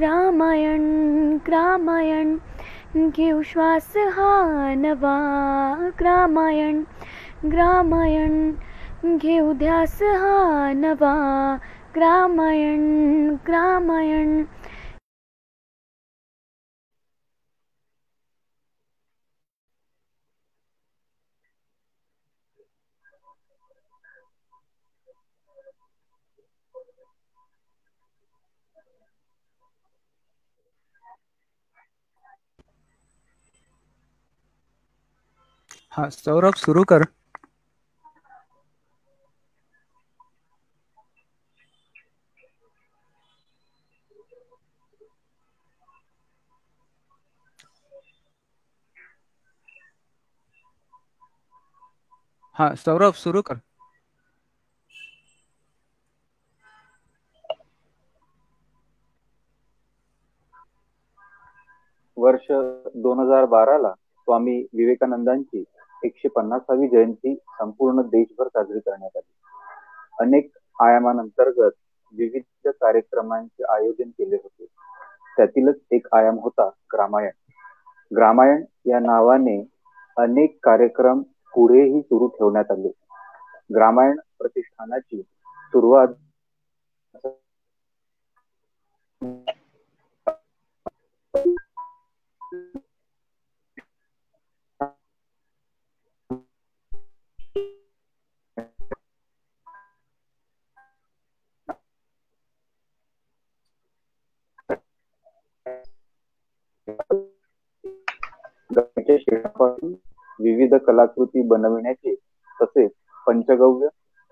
ग्रामायण ग्रामायण घेऊ श्वास हा नवा ग्रामायण ग्रामायण घेऊ ध्यास हा नवा ग्रामायण ग्रामायण हा सौरभ सुरू कर. हा सौरभ सुरू कर. वर्ष दोन हजार बाराला स्वामी विवेकानंदांची एकशे पन्नासावी जयंती संपूर्ण देशभर साजरी करण्यात आली. अनेक आयामांतर्गत विविध कार्यक्रमांचे आयोजन केले होते. त्यातीलच एक आयाम होता ग्रामायण ग्रामायण या नावाने अनेक कार्यक्रम पुढेही सुरू ठेवण्यात आले. ग्रामायण प्रतिष्ठानाची सुरुवात शेणापासून विविध कलाकृती बनविण्याचे तसेच पंचगव्य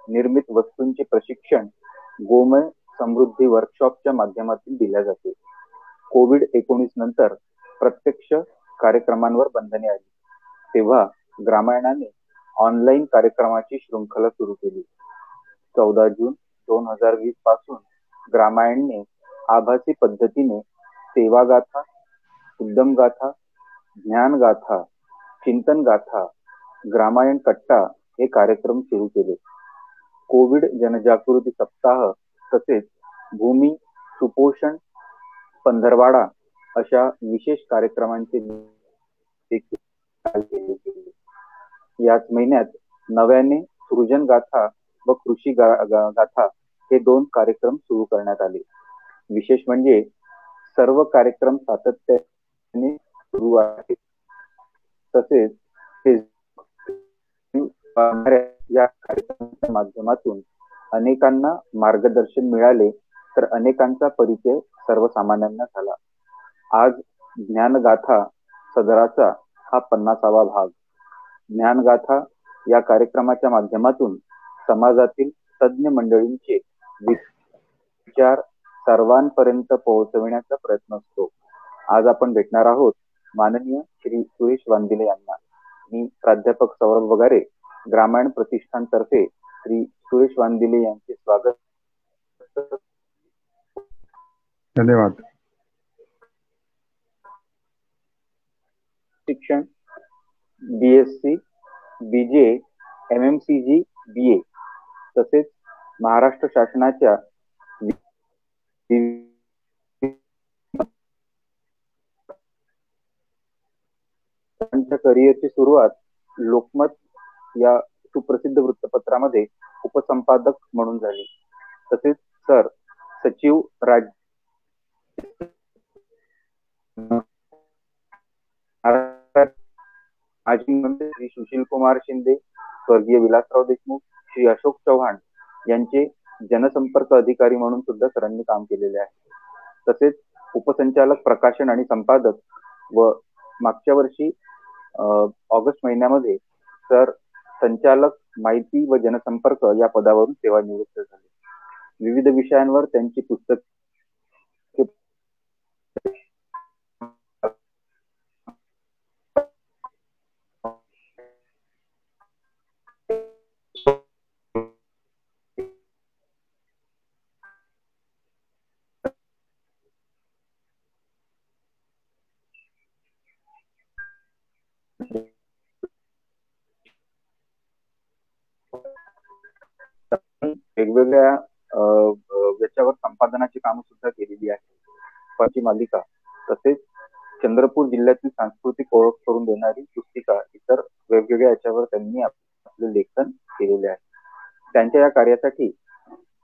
निर्मित वस्तूंचे प्रशिक्षण गोमय समृद्धी वर्कशॉपच्या माध्यमातून दिल्या जाते. कोविड एकोणीस नंतर प्रत्यक्ष कार्यक्रमांवर बंधने आली. तेव्हा ग्रामायणाने ऑनलाईन कार्यक्रमाची शृंखला सुरू केली. चौदा जून दोन हजार वीसपासून ग्रामायणने आभासी पद्धतीने सेवागाथा उद्यम गाथा ज्ञान गाथा चिंतन गाथा ग्रामायण कट्टा हे कार्यक्रम सुरू केले. कोविड जनजागृती सप्ताह तसेच भूमी सुपोषण पंधरवाडा अशा विशेष कार्यक्रमांचे याच महिन्यात नव्याने सृजन गाथा व कृषी गाथा हे दोन कार्यक्रम सुरू करण्यात आले. विशेष म्हणजे सर्व कार्यक्रम सातत्याने सुरू आहे. तसेच या कार्यक्रमाच्या माध्यमातून अनेकांना मार्गदर्शन मिळाले तर अनेकांचा परिचय सर्वसामान्यांना झाला. आज ज्ञानगाथा सदराचा हा पन्नासावा भाग. ज्ञानगाथा या कार्यक्रमाच्या माध्यमातून समाजातील तज्ज्ञ मंडळींचे विचार सर्वांपर्यंत पोहोचविण्याचा प्रयत्न असतो. आज आपण भेटणार आहोत माननीय श्री सुरेश वांदिले यांना मी प्राध्यापक सौरभ वगारे ग्रामायण प्रतिष्ठान तर्फे श्री सुरेश वांदिले यांचे स्वागत धन्यवाद. शिक्षण BSc BJ M M C G B A तसेच महाराष्ट्र शासनाच्या त्यांच्या करिअरची सुरुवात लोकमत या सुप्रसिद्ध वृत्तपत्रामध्ये उपसंपादक म्हणून झाली. तसेच सर सचिव राज्य माजी मंत्री श्री सुशील कुमार शिंदे स्वर्गीय विलासराव देशमुख श्री अशोक चव्हाण यांचे जनसंपर्क अधिकारी म्हणून सुद्धा सरांनी काम केलेले आहे. तसेच उपसंचालक प्रकाशन आणि संपादक व मागच्या वर्षी ऑगस्ट महिन्यामध्ये सर संचालक माहिती व जनसंपर्क या पदावरून सेवानिवृत्त झाले. विविध विषयांवर त्यांची पुस्तक वेगवेगळ्या याच्यावर संपादनाची कामं सुद्धा केलेली आहेत. गप्पाची मालिका. तसेच चंद्रपूर जिल्ह्यातील सांस्कृतिक ओळख करून देणारी पुस्तिका इतर वेगवेगळ्या याच्यावर त्यांनी आपले लेखन केलेले आहे. त्यांच्या या कार्यासाठी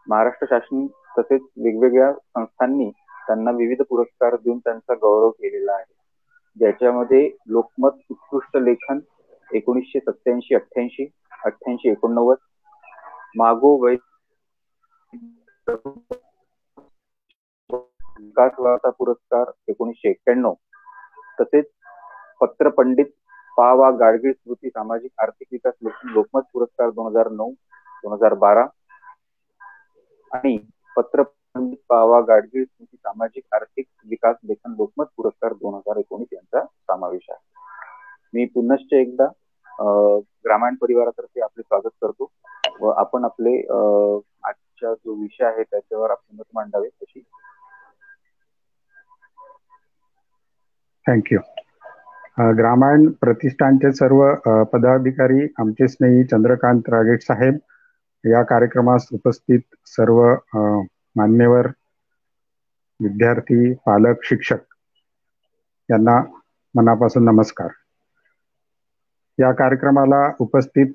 महाराष्ट्र शासन तसेच वेगवेगळ्या संस्थांनी त्यांना विविध पुरस्कार देऊन त्यांचा गौरव केलेला आहे. ज्याच्यामध्ये लोकमत उत्कृष्ट लेखन एकोणीसशे सत्याऐंशी अठ्ठ्याऐंशी अठ्ठ्याऐंशी एकोणनव्वद मागो वैद्य विकास पुरस्कार एकोणीसशे एक्क्याण्णव तसेच पत्र पंडित पावा गाडगीळ स्मृती सामाजिक आर्थिक विकास लोकमत पुरस्कार दोन हजार नऊ दोन हजार बारा. आणि पत्रपंडित पावा गाडगीळ स्मृती सामाजिक आर्थिक विकास लेखन लोकमत पुरस्कार दोन हजार एकोणीस यांचा समावेश आहे. मी पुनश्च एकदा ग्रामायण परिवारातर्फे आपले स्वागत करतो व आपण आपले आजचा जो विषय आहे त्याच्यावर आपले मत मांडावे तशी. थँक्यू ग्रामायण प्रतिष्ठानचे सर्व पदाधिकारी आमचे स्नेही चंद्रकांत रागेट साहेब या कार्यक्रमास उपस्थित सर्व मान्यवर विद्यार्थी पालक शिक्षक यांना मनापासून नमस्कार. या कार्यक्रमाला उपस्थित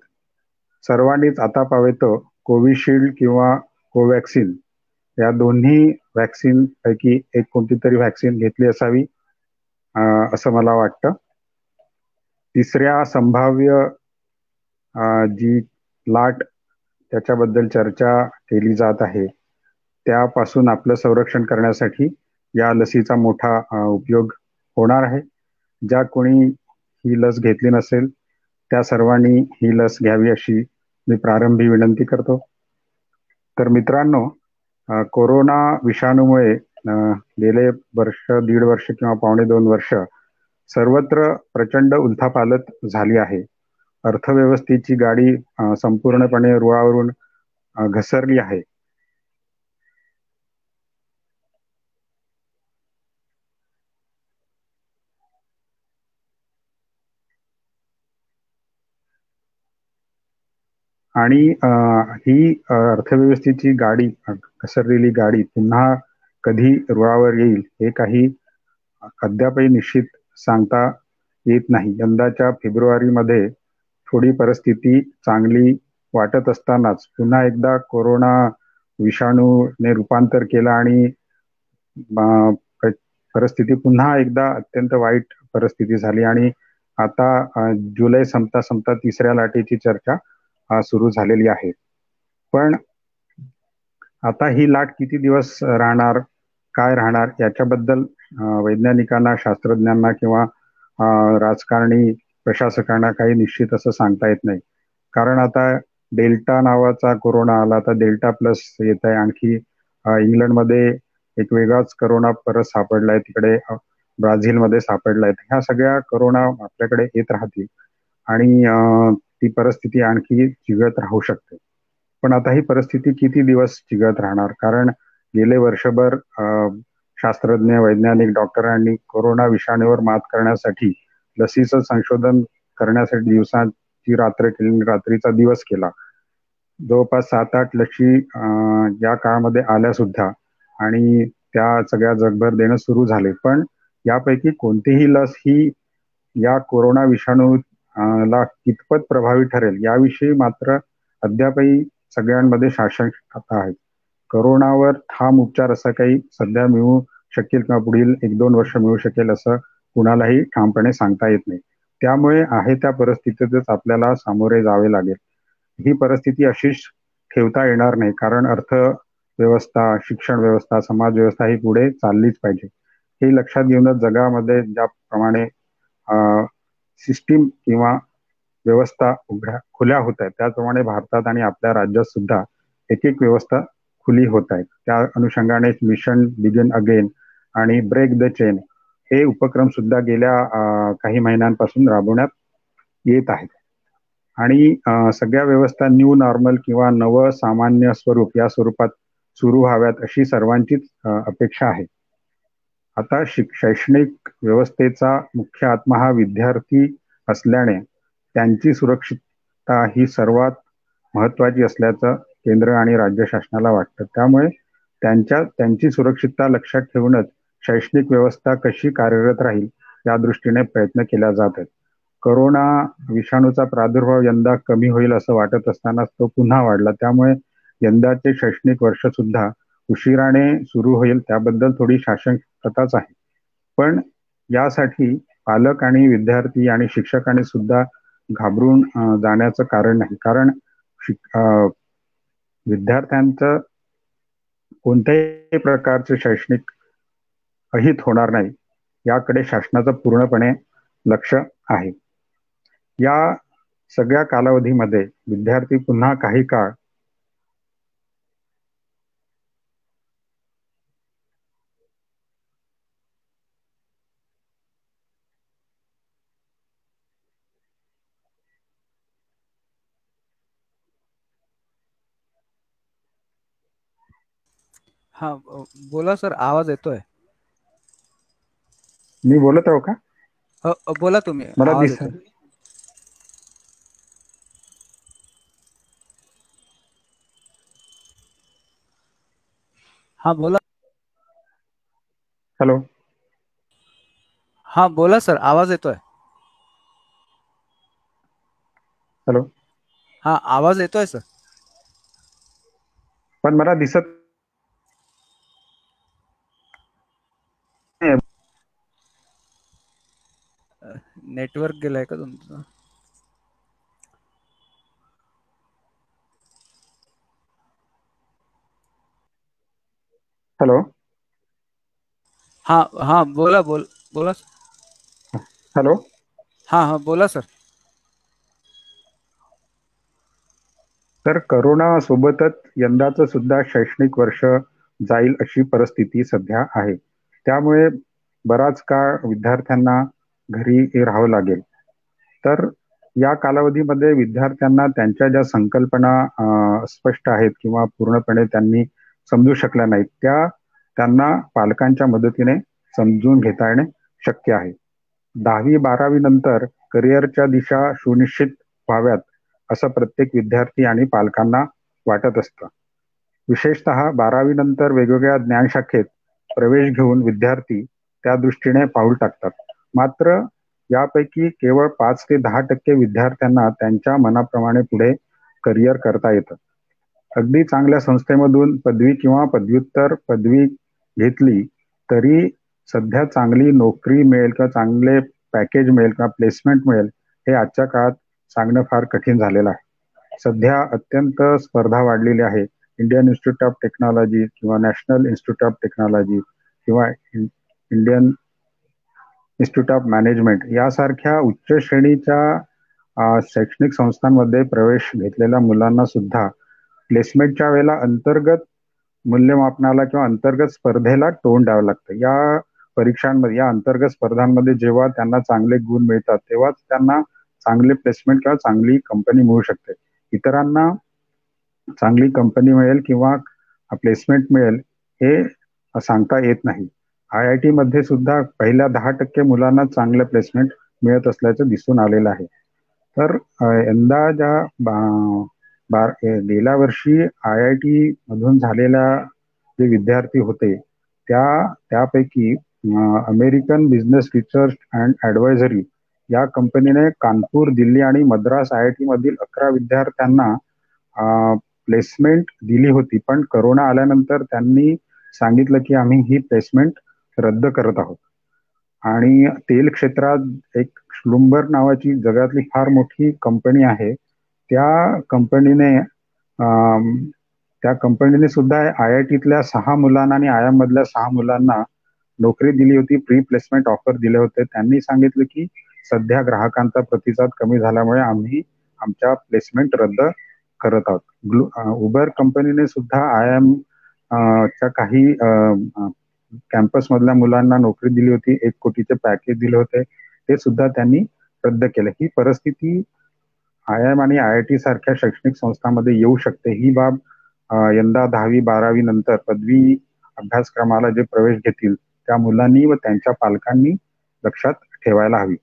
सर्वांनीच आता पावेतो कोविशिल्ड किंवा कोवॅक्सिन. या दोन्ही व्हॅक्सिन पैकी एक कोणती तरी व्हॅक्सिन घेतली असावी असं मला वाटतं. तिसऱ्या संभाव्य जी लाट त्याच्याबद्दल चर्चा केली जात आहे त्यापासून आपलं संरक्षण करण्यासाठी या लसीचा मोठा उपयोग होणार आहे. ज्या कोणी ही लस घेतली नसेल त्या सर्वांनी ही लस घ्यावी अशी मी प्रारंभी विनंती करतो. तर मित्रांनो कोरोना विषाणूमुळे गेले वर्ष दीड वर्ष किंवा पावणे दोन वर्ष सर्वत्र प्रचंड उलथापालत झाली आहे. अर्थव्यवस्थेची गाडी संपूर्णपणे रुळावरून घसरली आहे. आणि ही अर्थव्यवस्थेची गाडी घसरलेली गाडी पुन्हा कधी रुळावर येईल हे काही अद्यापही निश्चित सांगता येत नाही. यंदाच्या फेब्रुवारीमध्ये थोडी परिस्थिती चांगली वाटत असतानाच पुन्हा एकदा कोरोना विषाणूने रूपांतर केलं आणि परिस्थिती पुन्हा एकदा अत्यंत वाईट परिस्थिती झाली आणि आता जुलै संपता संपता तिसऱ्या लाटेची चर्चा सुरू झालेली आहे. पण आता ही लाट किती दिवस राहणार काय राहणार याच्याबद्दल वैज्ञानिकांना शास्त्रज्ञांना किंवा राजकारणी प्रशासकांना काही निश्चित असं सांगता येत नाही. कारण आता डेल्टा नावाचा कोरोना आला आता डेल्टा प्लस येत आहे. आणखी इंग्लंडमध्ये एक वेगळाच करोना परत सापडलाय तिकडे ब्राझीलमध्ये सापडलाय. ह्या सगळ्या करोना आपल्याकडे येत राहतील. आणि ती परिस्थिती आणखी चिघळत राहू शकते. पण आता ही परिस्थिती किती दिवस चिघळत राहणार? कारण गेले वर्षभर शास्त्रज्ञ वैज्ञानिक डॉक्टरांनी कोरोना विषाणूवर मात करण्यासाठी लसीचं संशोधन करण्यासाठी दिवसाची रात्र केली रात्रीचा दिवस केला. जवळपास सात आठ लशी या काळामध्ये आल्या सुद्धा आणि त्या सगळ्या जगभर देणं सुरू झाले. पण यापैकी कोणतीही लस ही या कोरोना विषाणू ला कितपत प्रभावी ठरेल याविषयी मात्र अद्यापही सगळ्यांमध्ये शासनता आहे करोनावर ठाम उपचार असा काही सध्या मिळू शकेल किंवा पुढील एक दोन वर्ष मिळू शकेल असं कुणालाही ठामपणे सांगता येत नाही. त्यामुळे आहे त्या परिस्थितीतच आपल्याला सामोरे जावे लागेल. ही परिस्थिती अशीच ठेवता येणार नाही कारण अर्थव्यवस्था शिक्षण व्यवस्था समाज व्यवस्था ही पुढे चाललीच पाहिजे. हे लक्षात घेऊनच जगामध्ये ज्याप्रमाणे सिस्टीम किंवा व्यवस्था उघड्या खुल्या होत आहेत. त्याचप्रमाणे भारतात आणि आपल्या राज्यात सुद्धा एक एक व्यवस्था खुली होत आहेत. त्या अनुषंगाने मिशन बिगिन अगेन आणि ब्रेक द चेन हे उपक्रम सुद्धा गेल्या काही महिन्यांपासून राबवण्यात येत आहेत. आणि सगळ्या व्यवस्था न्यू नॉर्मल किंवा नवं सामान्य स्वरूप या स्वरूपात सुरू व्हाव्यात अशी सर्वांचीच अपेक्षा आहे. आता शिक शैक्षणिक व्यवस्थेचा मुख्य आत्मा हा विद्यार्थी असल्याने त्यांची सुरक्षितता ही सर्वात महत्वाची असल्याचं केंद्र आणि राज्य शासनाला वाटतं. त्यामुळे त्यांच्या त्यांची सुरक्षितता लक्षात ठेवूनच शैक्षणिक व्यवस्था कशी कार्यरत राहील या दृष्टीने प्रयत्न केला जात आहेत. करोना विषाणूचा प्रादुर्भाव यंदा कमी होईल असं वाटत असताना तो पुन्हा वाढला. त्यामुळे यंदाचे शैक्षणिक वर्ष सुद्धा उशिराने सुरू होईल. त्याबद्दल थोडी शासन शासकताच आहे. पण यासाठी पालक आणि विद्यार्थी आणि शिक्षकांनी सुद्धा घाबरून जाण्याचं कारण नाही. कारण विद्यार्थ्यांचं कोणत्याही प्रकारचे शैक्षणिक अहित होणार नाही याकडे शासनाचं पूर्णपणे लक्ष आहे. या सगळ्या कालावधीमध्ये विद्यार्थी पुन्हा काही काळ हा बोला सर आवाज येतोय. मी बोलत आहो का? हो बोला तुम्ही मला आवाज दिस येतोय. हा बोला. हॅलो. हा बोला सर आवाज येतोय. हॅलो. हा आवाज येतोय सर. पण मला दिसत नेटवर्क गेलाय का तुमचं? हॅलो. हा हा बोला बोल बोला हॅलो. हा हा बोला सर. तर करोना सोबतच यंदाचं सुद्धा शैक्षणिक वर्ष जाईल अशी परिस्थिती सध्या आहे. त्यामुळे बराच काळ विद्यार्थ्यांना घरी राहावं लागेल. तर या कालावधीमध्ये विद्यार्थ्यांना त्यांच्या ज्या संकल्पना स्पष्ट आहेत किंवा पूर्णपणे त्यांनी समजू शकल्या नाहीत त्या त्यांना पालकांच्या मदतीने समजून घेता येणे शक्य आहे. दहावी बारावी नंतर करिअरच्या दिशा सुनिश्चित व्हाव्यात असं प्रत्येक विद्यार्थी आणि पालकांना वाटत असतं. विशेषतः बारावी नंतर वेगवेगळ्या ज्ञानशाखेत प्रवेश घेऊन विद्यार्थी त्या दृष्टीने पाऊल टाकतात. मात्र यापैकी केवळ पाच ते दहा टक्के विद्यार्थ्यांना त्यांच्या मनाप्रमाणे पुढे करिअर करता येतं. अगदी चांगल्या संस्थेमधून पदवी किंवा पदव्युत्तर पदवी घेतली तरी सध्या चांगली नोकरी मिळेल किंवा चांगले पॅकेज मिळेल किंवा प्लेसमेंट मिळेल हे आजच्या काळात सांगणं फार कठीण झालेलं आहे. सध्या अत्यंत स्पर्धा वाढलेली आहे. इंडियन इन्स्टिट्यूट ऑफ टेक्नॉलॉजी किंवा नॅशनल इन्स्टिट्यूट ऑफ टेक्नॉलॉजी किंवा इंडियन इन्स्टिट्यूट ऑफ मॅनेजमेंट यासारख्या उच्च श्रेणीच्या शैक्षणिक संस्थांमध्ये प्रवेश घेतलेल्या मुलांना सुद्धा प्लेसमेंटच्या वेळेला अंतर्गत मूल्यमापनाला किंवा अंतर्गत स्पर्धेला तोंड द्यावं लागतं. या परीक्षांमध्ये या अंतर्गत स्पर्धांमध्ये जेव्हा त्यांना चांगले गुण मिळतात तेव्हाच त्यांना चांगले प्लेसमेंट किंवा चांगली कंपनी मिळू शकते. इतरांना चांगली कंपनी मिळेल किंवा प्लेसमेंट मिळेल हे सांगता येत नाही. आय आय टी मध्ये सुद्धा पहिल्या दहा टक्के मुलांना चांगलं प्लेसमेंट मिळत असल्याचं दिसून आलेलं आहे. तर यंदा ज्या बार गेल्या वर्षी आय आय टी मधून झालेल्या जे विद्यार्थी होते त्या त्यापैकी American Business Research and Advisory या कंपनीने कानपूर दिल्ली आणि मद्रास आय आय टी मधील अकरा विद्यार्थ्यांना प्लेसमेंट दिली होती. पण करोना आल्यानंतर त्यांनी सांगितलं की आम्ही ही प्लेसमेंट रद्द करत आहोत. आणि तेल क्षेत्रात एक श्लुंबर नावाची जगातली फार मोठी कंपनी आहे. त्या कंपनीने त्या कंपनीने सुद्धा आय आय टीतल्या सहा मुलांना आणि आय मधल्या सहा मुलांना नोकरी दिली होती प्री प्लेसमेंट ऑफर दिले होते. त्यांनी सांगितलं की सध्या ग्राहकांचा प्रतिसाद कमी झाल्यामुळे आम्ही आमच्या प्लेसमेंट रद्द करत आहोत. उबर कंपनीने सुद्धा आय एम च्या काही कॅम्पस मधल्या मुलांना नोकरी दिली होती. एक कोटीचे पॅकेज दिले होते. ते सुद्धा त्यांनी रद्द केले. ही परिस्थिती आय एम आणि आय आय टी सारख्या शैक्षणिक संस्थांमध्ये येऊ शकते. ही बाब यंदा दहावी बारावी नंतर पदवी अभ्यासक्रमाला जे प्रवेश घेतील त्या मुलांनी व त्यांच्या पालकांनी लक्षात ठेवायला हवी.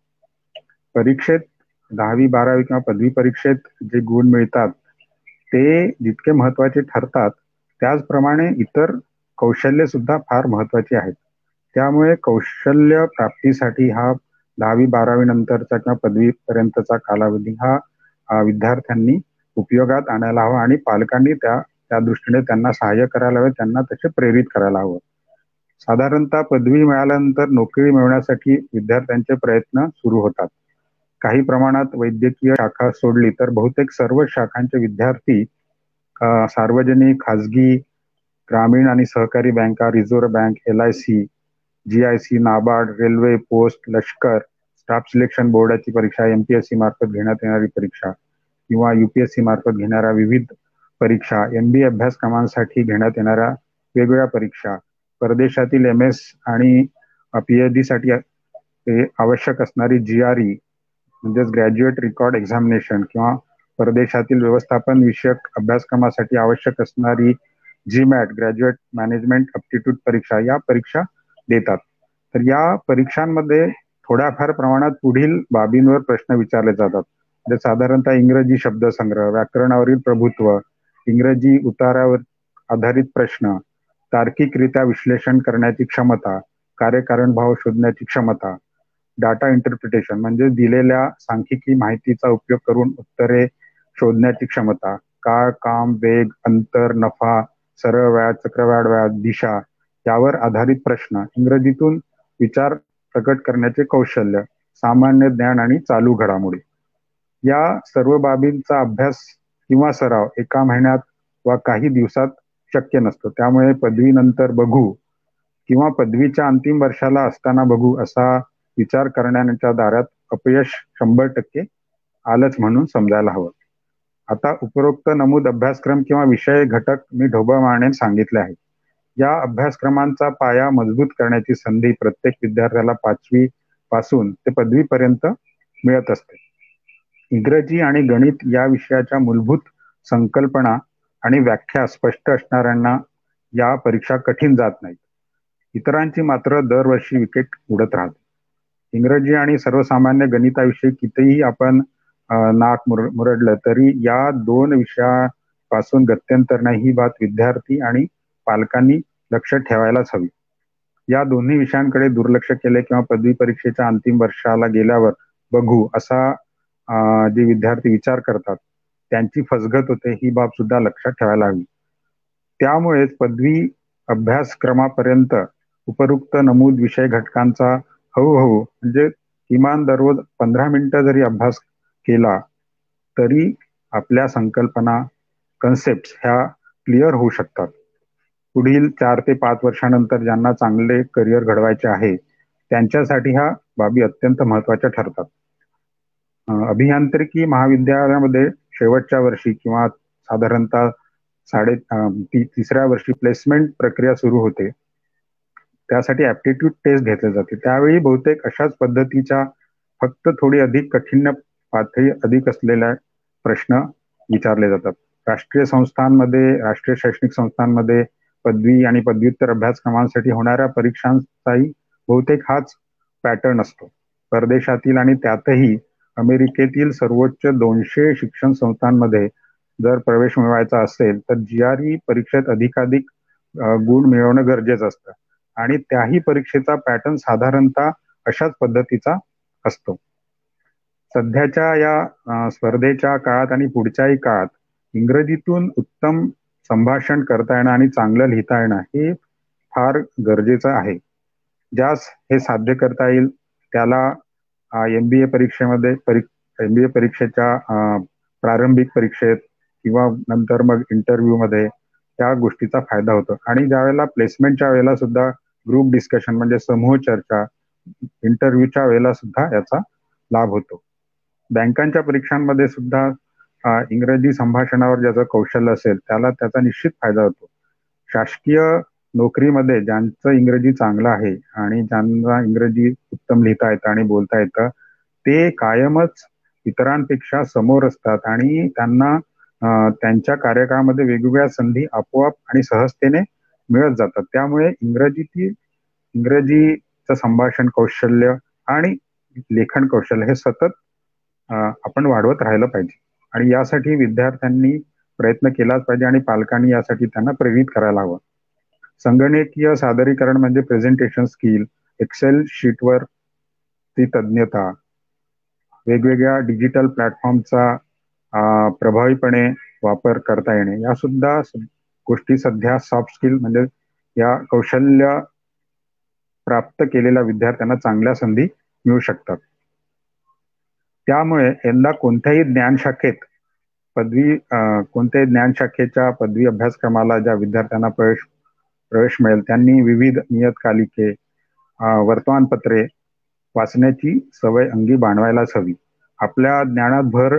परीक्षेत दहावी बारावी किंवा पदवी परीक्षेत जे गुण मिळतात ते जितके महत्त्वाचे ठरतात त्याचप्रमाणे इतर कौशल्य सुद्धा फार महत्वाची आहेत. त्यामुळे कौशल्य प्राप्तीसाठी हा दहावी बारावी नंतरचा किंवा पदवीपर्यंतचा कालावधी हा विद्यार्थ्यांनी उपयोगात आणायला हवा आणि पालकांनी त्या त्या दृष्टीने त्यांना सहाय्य करायला हवे त्यांना तसे प्रेरित करायला हवं. साधारणतः पदवी मिळाल्यानंतर नोकरी मिळवण्यासाठी विद्यार्थ्यांचे प्रयत्न सुरू होतात. काही प्रमाणात वैद्यकीय शाखा सोडली तर बहुतेक सर्व शाखांचे विद्यार्थी सार्वजनिक खाजगी ग्रामीण आणि सहकारी बँका Reserve Bank L I C G I C NABARD railway post लष्कर स्टाफ सिलेक्शन बोर्डाची परीक्षा एमपीएससी मार्फत घेण्यात येणारी परीक्षा किंवा युपीएससी मार्फत घेणाऱ्या विविध परीक्षा एम बी अभ्यासक्रमांसाठी घेण्यात येणाऱ्या वेगवेगळ्या परीक्षा. परदेशातील एम एस आणि पीएच डी साठी आवश्यक असणारी जी आर ई म्हणजेच ग्रॅज्युएट रेकॉर्ड एक्झामिनेशन किंवा परदेशातील व्यवस्थापन विषयक अभ्यासक्रमासाठी आवश्यक असणारी GMAT graduate management aptitude परीक्षा या परीक्षा देतात. तर या परीक्षांमध्ये थोड्याफार प्रमाणात पुढील बाबींवर प्रश्न विचारले जातात. म्हणजे साधारणतः इंग्रजी शब्दसंग्रह व्याकरणावरील प्रभुत्व इंग्रजी उतारावर आधारित प्रश्न तार्किकरित्या विश्लेषण करण्याची क्षमता कार्यकारण भाव शोधण्याची क्षमता डाटा इंटरप्रिटेशन म्हणजे दिलेल्या सांख्यिकी माहितीचा उपयोग करून उत्तरे शोधण्याची क्षमता काळ काम वेग अंतर नफा सरळ व्याज चक्रवाढ व्याज दिशा यावर आधारित प्रश्न. इंग्रजीतून विचार प्रकट करण्याचे कौशल्य सामान्य ज्ञान आणि चालू घडामोडी. या सर्व बाबींचा अभ्यास किंवा सराव एका महिन्यात वा काही दिवसात शक्य नसतो. त्यामुळे पदवीनंतर बघू किंवा पदवीच्या अंतिम वर्षाला असताना बघू असा विचार करण्याच्या दारात अपयश शंभर टक्के आलंच म्हणून समजायला हवं. आता उपरोक्त नमूद अभ्यासक्रम किंवा विषय घटक मी ढोबळ मारणे सांगितले आहे या अभ्यासक्रमांचा पाया मजबूत करण्याची संधी प्रत्येक विद्यार्थ्याला पाचवी पासून ते पदवीपर्यंत मिळत असते. इंग्रजी आणि गणित या विषयाच्या मूलभूत संकल्पना आणि व्याख्या स्पष्ट असणाऱ्यांना या परीक्षा कठीण जात नाहीत. इतरांची मात्र दरवर्षी विकेट उडत राहते. इंग्रजी आणि सर्वसामान्य गणिताविषयी कितीही आपण नाक मुर मुरडलं तरी या दोन विषयापासून गत्यंतर नाही ही बात विद्यार्थी आणि पालकांनी लक्ष ठेवायलाच हवी. या दोन्ही विषयांकडे दुर्लक्ष केले किंवा पदवी परीक्षेच्या अंतिम वर्षाला गेल्यावर बघू असा जे विद्यार्थी विचार करतात त्यांची फसगत होते ही बाब सुद्धा लक्षात ठेवायला हवी. त्यामुळेच पदवी अभ्यासक्रमापर्यंत उपरुक्त नमूद विषय घटकांचा हळूहळू म्हणजे किमान दररोज पंधरा मिनिटं जरी अभ्यास केला तरी आपल्या संकल्पना कन्सेप्ट ह्या क्लिअर होऊ शकतात. पुढील चार ते पाच वर्षानंतर ज्यांना चांगले करिअर घडवायचे आहे त्यांच्यासाठी ह्या बाबी अत्यंत महत्त्वाच्या ठरतात. अभियांत्रिकी महाविद्यालयामध्ये शेवटच्या वर्षी किंवा साधारणतः साडे ती तिसऱ्या वर्षी प्लेसमेंट प्रक्रिया सुरू होते. त्यासाठी ऍप्टिट्यूड टेस्ट घेतले जाते. त्यावेळी बहुतेक अशाच पद्धतीच्या फक्त थोडी अधिक कठीण पातळी अधिक असलेल्या प्रश्न विचारले जातात. राष्ट्रीय संस्थांमध्ये राष्ट्रीय शैक्षणिक संस्थांमध्ये पदवी आणि पदव्युत्तर अभ्यासक्रमांसाठी होणाऱ्या परीक्षांचाही बहुतेक हाच पॅटर्न असतो. परदेशातील आणि त्यातही अमेरिकेतील सर्वोच्च दोनशे शिक्षण संस्थांमध्ये जर प्रवेश मिळवायचा असेल तर जी आर ई परीक्षेत अधिकाधिक गुण मिळवणं गरजेचं असतं. आणि त्याही परीक्षेचा पॅटर्न साधारणतः अशाच पद्धतीचा असतो. सध्याच्या या स्पर्धेच्या काळात आणि पुढच्याही काळात इंग्रजीतून उत्तम संभाषण करता येणं आणि चांगलं लिहिता येणं हे फार गरजेचं आहे. ज्यास हे साध्य करता येईल त्याला एम बी ए परीक्षेमध्ये एम बी ए परीक्षेच्या प्रारंभिक परीक्षेत किंवा नंतर मग इंटरव्ह्यू मध्ये त्या गोष्टीचा फायदा होतो. आणि ज्यावेळेला प्लेसमेंटच्या वेळेला सुद्धा ग्रुप डिस्कशन म्हणजे समूह चर्चा इंटरव्ह्यूच्या वेळेला सुद्धा याचा लाभ होतो. बँकांच्या परीक्षांमध्ये सुद्धा इंग्रजी संभाषणावर ज्याचं कौशल्य असेल त्याला त्याचा निश्चित फायदा होतो. शासकीय नोकरीमध्ये ज्यांचं इंग्रजी चांगलं आहे आणि ज्यांना इंग्रजी उत्तम लिहिता येतं आणि बोलता येतं ते कायमच इतरांपेक्षा समोर असतात आणि त्यांना त्यांच्या कार्यकाळामध्ये वेगवेगळ्या संधी आपोआप आणि सहजतेने मिळत जातात. त्यामुळे इंग्रजीतील इंग्रजीचं संभाषण कौशल्य आणि लेखन कौशल्य हे सतत आपण वाढवत राहिलं पाहिजे. आणि यासाठी विद्यार्थ्यांनी प्रयत्न केलाच पाहिजे आणि पालकांनी यासाठी त्यांना प्रेरित करायला हवं. संगणकीय सादरीकरण म्हणजे प्रेझेंटेशन स्किल एक्सेल शीटवर ती तज्ज्ञता वेगवेगळ्या डिजिटल प्लॅटफॉर्मचा प्रभावीपणे वापर करता येणे. या सुद्धा गोष्टी सध्या सॉफ्ट स्किल म्हणजे या कौशल्य प्राप्त केलेल्या विद्यार्थ्यांना चांगल्या संधी मिळू शकतात. त्यामुळे यंदा कोणत्याही ज्ञानशाखेत पदवी कोणत्याही ज्ञानशाखेच्या पदवी अभ्यासक्रमाला ज्या विद्यार्थ्यांना प्रवेश प्रवेश मिळेल त्यांनी विविध नियतकालिके वर्तमानपत्रे वाचण्याची सवय अंगी बांधवायलाच हवी. आपल्या ज्ञानात भर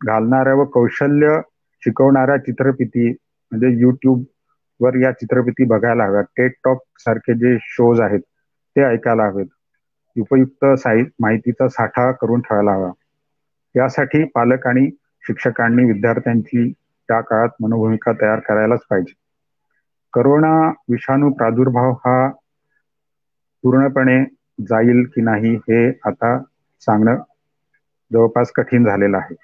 घालणाऱ्या व कौशल्य शिकवणाऱ्या चित्रफिती म्हणजे युट्यूब वर या चित्रफिती बघायला हव्यात टेट टॉक सारखे जे शोज आहेत ते ऐकायला हवेत. उपयुक्त साहित्य माहितीचा साठा करून ठेवायला हवा. यासाठी पालक आणि शिक्षकांनी विद्यार्थ्यांची त्या काळात मनोभूमिका तयार करायलाच पाहिजे. करोना विषाणू प्रादुर्भाव हा पूर्णपणे जाईल की नाही हे आता सांगणं जवळपास कठीण झालेलं आहे.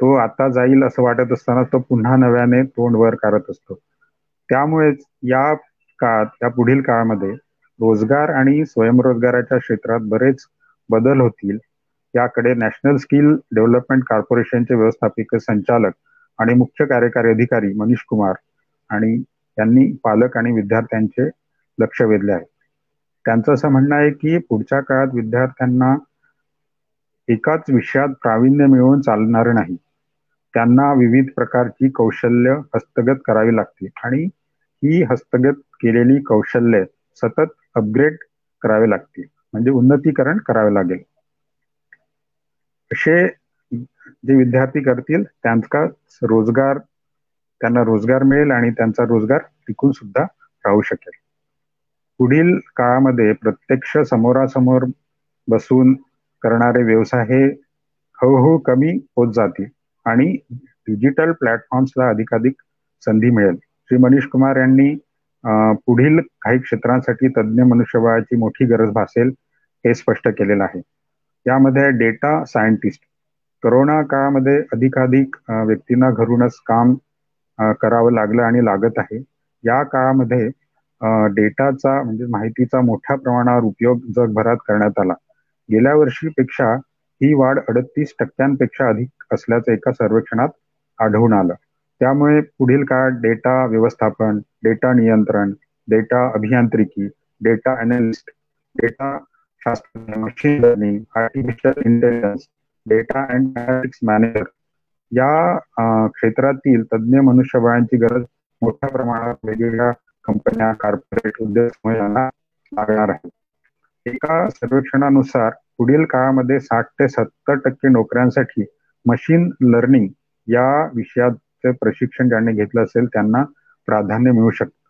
तो आता जाईल असं वाटत असताना तो पुन्हा नव्याने तोंड वर करत असतो. त्यामुळेच या काळात या पुढील काळामध्ये रोजगार आणि स्वयंरोजगाराच्या क्षेत्रात बरेच बदल होतील. याकडे नॅशनल स्किल डेव्हलपमेंट कॉर्पोरेशनचे व्यवस्थापिक संचालक आणि मुख्य कार्यकारी अधिकारी मनीष कुमार आणि यांनी पालक आणि विद्यार्थ्यांचे लक्ष वेधले आहे. त्यांचं असं म्हणणं आहे की पुढच्या काळात विद्यार्थ्यांना एकाच विषयात प्रावीण्य मिळवून चालणार नाही. त्यांना विविध प्रकारची कौशल्य हस्तगत करावी लागतील आणि ही हस्तगत केलेली कौशल्य सतत अपग्रेड करावे लागतील. म्हणजे उन्नतीकरण करावे लागेल. असे जे विद्यार्थी करतील त्यांचा रोजगार त्यांना रोजगार मिळेल आणि त्यांचा रोजगार टिकून सुद्धा राहू शकेल. पुढील काळामध्ये प्रत्यक्ष समोरासमोर बसून करणारे व्यवसाय हे हळूहळू कमी होत जातील आणि डिजिटल प्लॅटफॉर्म्सला अधिकाधिक संधी मिळेल. श्री मनीष कुमार यांनी पुढील काही क्षेत्रांसाठी तज्ज्ञ मनुष्यबळाची मोठी गरज भासेल हे स्पष्ट केलेलं आहे. यामध्ये डेटा सायंटिस्ट करोना काळामध्ये अधिकाधिक व्यक्तींना घरूनच काम करावं लागलं आणि लागत आहे. या काळामध्ये डेटाचा म्हणजे माहितीचा मोठ्या प्रमाणावर उपयोग जगभरात करण्यात आला. गेल्या वर्षीपेक्षा ही वाढ अडतीस टक्क्यांपेक्षा अधिक असल्याचं एका सर्वेक्षणात आढळून आलं. त्यामुळे पुढील काळात डेटा व्यवस्थापन डेटा नियंत्रण डेटा अभियांत्रिकी डेटा अनालिस्ट डेटा शास्त्र artificial intelligence data and analytics manager या क्षेत्रातील तज्ज्ञ मनुष्यबळांची गरज मोठ्या प्रमाणात वेगवेगळ्या कंपन्या कॉर्पोरेट उद्योग समूहांना लागणार आहे. एका सर्वेक्षणानुसार पुढील काळामध्ये साठ ते सत्तर टक्के नोकऱ्यांसाठी मशीन लर्निंग या विषयाचे प्रशिक्षण ज्यांनी घेतलं असेल त्यांना प्राधान्य मिळू शकतं.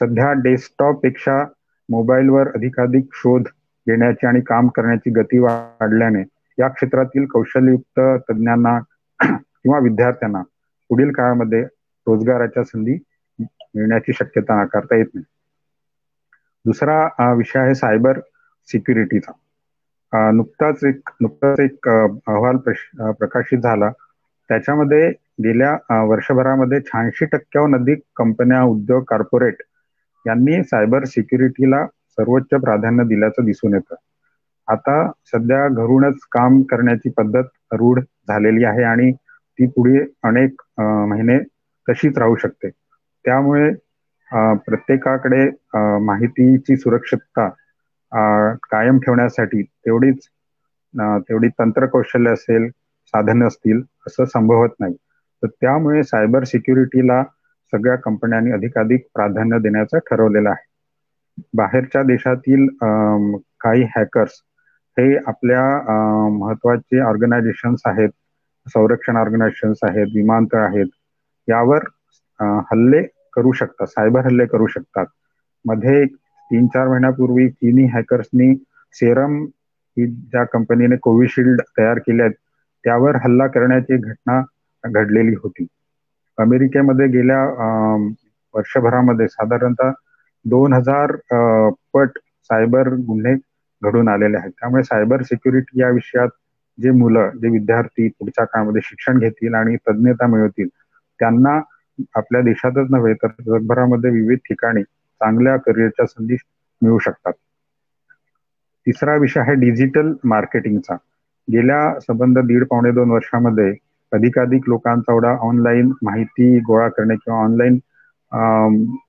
सध्या डेस्कटॉपपेक्षा मोबाईलवर अधिकाधिक शोध देण्याची आणि काम करण्याची गती वाढल्याने या क्षेत्रातील कौशल्ययुक्त तज्ज्ञांना किंवा विद्यार्थ्यांना पुढील काळामध्ये रोजगाराच्या संधी मिळण्याची शक्यता नाकारता येत नाही. दुसरा विषय आहे सायबर सिक्युरिटीचा. नुकताच एक नुकताच एक अहवाल प्रकाशित झाला. त्याच्यामध्ये गेल्या वर्षभरामध्ये शहाऐंशी टक्क्याहून अधिक कंपन्या उद्योग कॉर्पोरेट यांनी सायबर सिक्युरिटीला सर्वोच्च प्राधान्य दिल्याचं दिसून येतं. आता सध्या घरूनच काम करण्याची पद्धत रूढ झालेली आहे आणि ती पुढे अनेक महिने तशीच राहू शकते. त्यामुळे प्रत्येकाकडे माहितीची सुरक्षितता कायम ठेवण्यासाठी तेवढीच तेवढी तंत्रकौशल्य असेल साधन असतील असं संभवत नाही. तर त्यामुळे सायबर सिक्युरिटीला सगळ्या कंपन्यांनी अधिकाधिक प्राधान्य देण्याचं ठरवलेलं आहे. बाहेरच्या देशातील काही हॅकर्स हे आपल्या महत्त्वाचे ऑर्गनायझेशन्स आहेत संरक्षण ऑर्गनायझेशन्स आहेत विमानतळ आहेत यावर हल्ले करू शकतात सायबर हल्ले करू शकतात. मध्ये तीन चार महिन्यापूर्वी चीनी हॅकर्सनी सेरम ही ज्या कंपनीने कोविशिल्ड तयार केल्या त्यावर हल्ला करण्याची घटना घडलेली होती. अमेरिकेमध्ये गेल्या वर्षभरामध्ये साधारणतः दोन हजार पट सायबर गुन्हे घडून आलेले आहेत. त्यामुळे सायबर सिक्युरिटी या विषयात जे मुलं जे विद्यार्थी पुढच्या काळामध्ये शिक्षण घेतील आणि तज्ज्ञता मिळवतील त्यांना आपल्या देशातच नव्हे तर जगभरामध्ये विविध ठिकाणी चांगल्या करिअरच्या संधी मिळू शकतात. तिसरा विषय आहे डिजिटल मार्केटिंगचा गेल्या संबंध दीड पावणे दोन वर्षामध्ये अधिकाधिक लोकांचा एवढा ऑनलाईन माहिती गोळा करणे किंवा ऑनलाईन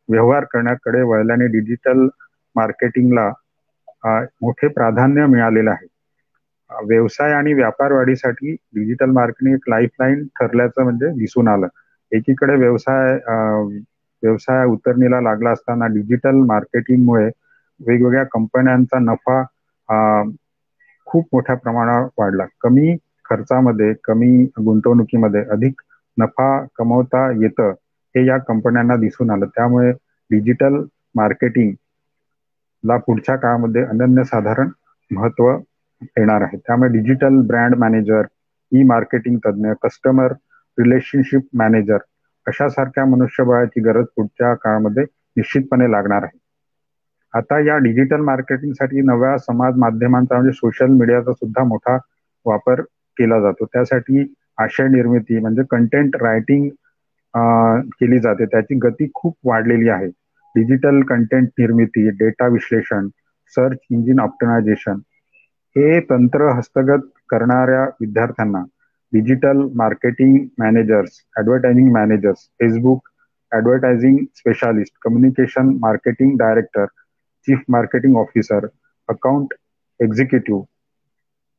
व्यवहार करण्याकडे वळल्याने डिजिटल मार्केटिंगला मोठे प्राधान्य मिळालेलं आहे. व्यवसाय आणि व्यापार वाढीसाठी डिजिटल मार्केटिंग एक लाईफलाईन ठरल्याचं म्हणजे दिसून आलं. एकीकडे व्यवसाय व्यवसाय उतरणीला लागला असताना डिजिटल मार्केटिंगमुळे वेगवेगळ्या कंपन्यांचा नफा खूप मोठ्या प्रमाणावर वाढला. कमी खर्चामध्ये कमी गुंतवणुकीमध्ये अधिक नफा कमवता येतं. हे या कंपन्यांना दिसून आलं. त्यामुळे डिजिटल मार्केटिंग ला पुढच्या काळामध्ये अनन्यसाधारण महत्त्व येणार आहे. त्यामुळे digital brand manager E marketing तज्ज्ञ कस्टमर रिलेशनशिप मॅनेजर अशा सारख्या मनुष्यबळाची गरज पुढच्या काळामध्ये निश्चितपणे लागणार आहे. आता या डिजिटल मार्केटिंगसाठी नव्या समाज माध्यमांचा म्हणजे सोशल मीडियाचा सुद्धा मोठा वापर केला जातो. त्यासाठी आशय निर्मिती म्हणजे कंटेंट रायटिंग केली जाते. त्याची गती खूप वाढलेली आहे. डिजिटल कंटेंट निर्मिती डेटा विश्लेषण सर्च इंजिन ऑप्टिमायझेशन हे तंत्र हस्तगत करणाऱ्या विद्यार्थ्यांना digital marketing managers advertising managers Facebook advertising specialist communication marketing director chief marketing officer account executive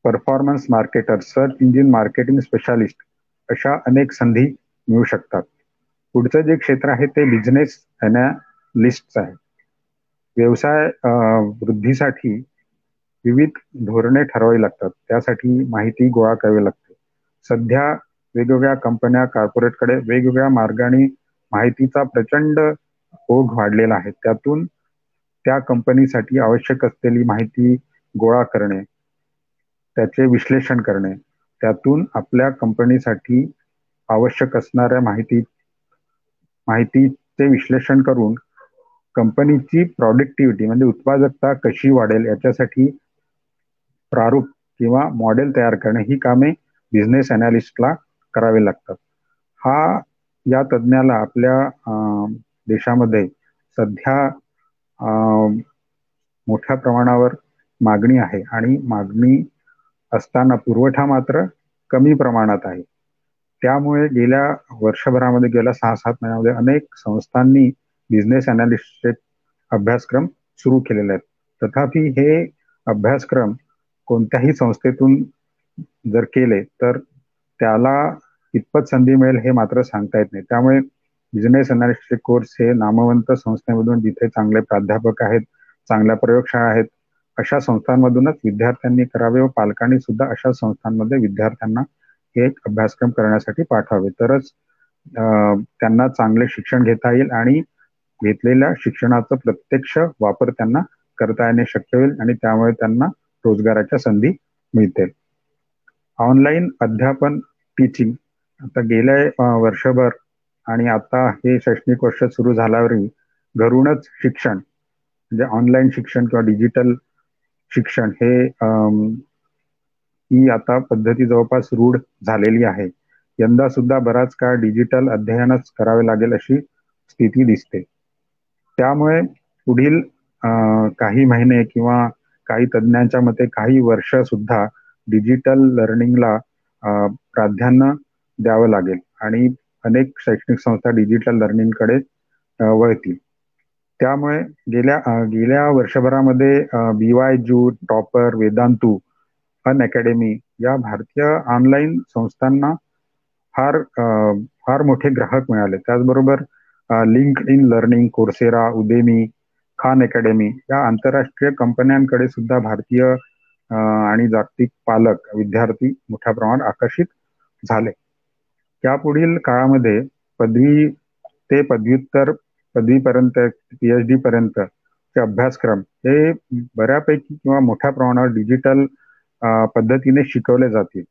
performance marketer search engine marketing specialist अशा अनेक संधी मिळू शकतात. पुढचं जे क्षेत्र आहे ते बिझनेस अनालिस्ट आहे. व्यवसाय वृद्धीसाठी विविध धोरणे ठरवावी लागतात. त्यासाठी माहिती गोळा करावी लागते. सध्या वेगवेगळ्या कंपन्या कॉर्पोरेटकडे वेगवेगळ्या मार्गाने माहितीचा प्रचंड ओघ वाढलेला आहे. त्यातून त्या कंपनीसाठी आवश्यक असलेली माहिती गोळा करणे त्याचे विश्लेषण करणे त्यातून आपल्या कंपनीसाठी आवश्यक असणाऱ्या माहिती माहितीचे विश्लेषण करून कंपनीची प्रॉडक्टिव्हिटी म्हणजे उत्पादकता कशी वाढेल याच्यासाठी प्रारूप किंवा मॉडेल तयार करणे ही कामे बिझनेस अनालिस्टला करावे लागतात. हा या तज्ज्ञाला आपल्या देशामध्ये सध्या मोठ्या प्रमाणावर मागणी आहे आणि मागणी असताना पुरवठा मात्र कमी प्रमाणात आहे. त्यामुळे गेल्या वर्षभरामध्ये गेल्या सहा सात महिन्यामध्ये अनेक संस्थांनी बिझनेस अनालिस्टचे अभ्यासक्रम सुरू केलेले आहेत. तथापि हे अभ्यासक्रम कोणत्याही संस्थेतून जर केले तर त्याला कितपत संधी मिळेल हे मात्र सांगता येत नाही. त्यामुळे बिझनेस अनालिस्टचे कोर्स हे नामवंत संस्थेमधून जिथे चांगले प्राध्यापक आहेत चांगल्या प्रयोगशाळा आहेत अशा संस्थांमधूनच विद्यार्थ्यांनी करावे व पालकांनी सुद्धा अशा संस्थांमध्ये विद्यार्थ्यांना हे अभ्यासक्रम करण्यासाठी पाठवावे तरच त्यांना चांगले शिक्षण घेता येईल आणि घेतलेल्या शिक्षणाचा प्रत्यक्ष वापर त्यांना करता येणे शक्य होईल आणि त्यामुळे त्यांना रोजगाराच्या संधी मिळतील ऑनलाईन अध्यापन टीचिंग. आता गेल्या वर्षभर आणि आता हे शैक्षणिक वर्ष सुरू झाल्यावरही घरूनच शिक्षण म्हणजे ऑनलाईन शिक्षण किंवा डिजिटल शिक्षण हे ही आता पद्धती जवळपास रूढ झालेली आहे. यंदा सुद्धा बराच काळ डिजिटल अध्ययनच करावे लागेल अशी स्थिती दिसते. त्यामुळे पुढील काही महिने किंवा काही तज्ज्ञांच्या मते काही वर्ष सुद्धा डिजिटल लर्निंगला प्राधान्य द्यावं लागेल आणि अनेक शैक्षणिक संस्था डिजिटल लर्निंगकडे वळतील. त्यामुळे गेल्या गेल्या वर्षभरामध्ये बी वाय जू टॉपर वेदांतू अन अकॅडमी या भारतीय ऑनलाईन संस्थांना फार फार मोठे ग्राहक मिळाले. त्याचबरोबर LinkedIn learning Coursera Udemy Khan Academy या आंतरराष्ट्रीय कंपन्यांकडे सुद्धा भारतीय आणि जागतिक पालक विद्यार्थी मोठ्या प्रमाणात आकर्षित झाले. त्यापुढील काळामध्ये पदवी ते पदव्युत्तर पदवीपर्यंत पीएच डी पर्यंतचे अभ्यासक्रम हे बऱ्यापैकी किंवा मोठ्या प्रमाणावर डिजिटल पद्धतीने शिकवले जातील.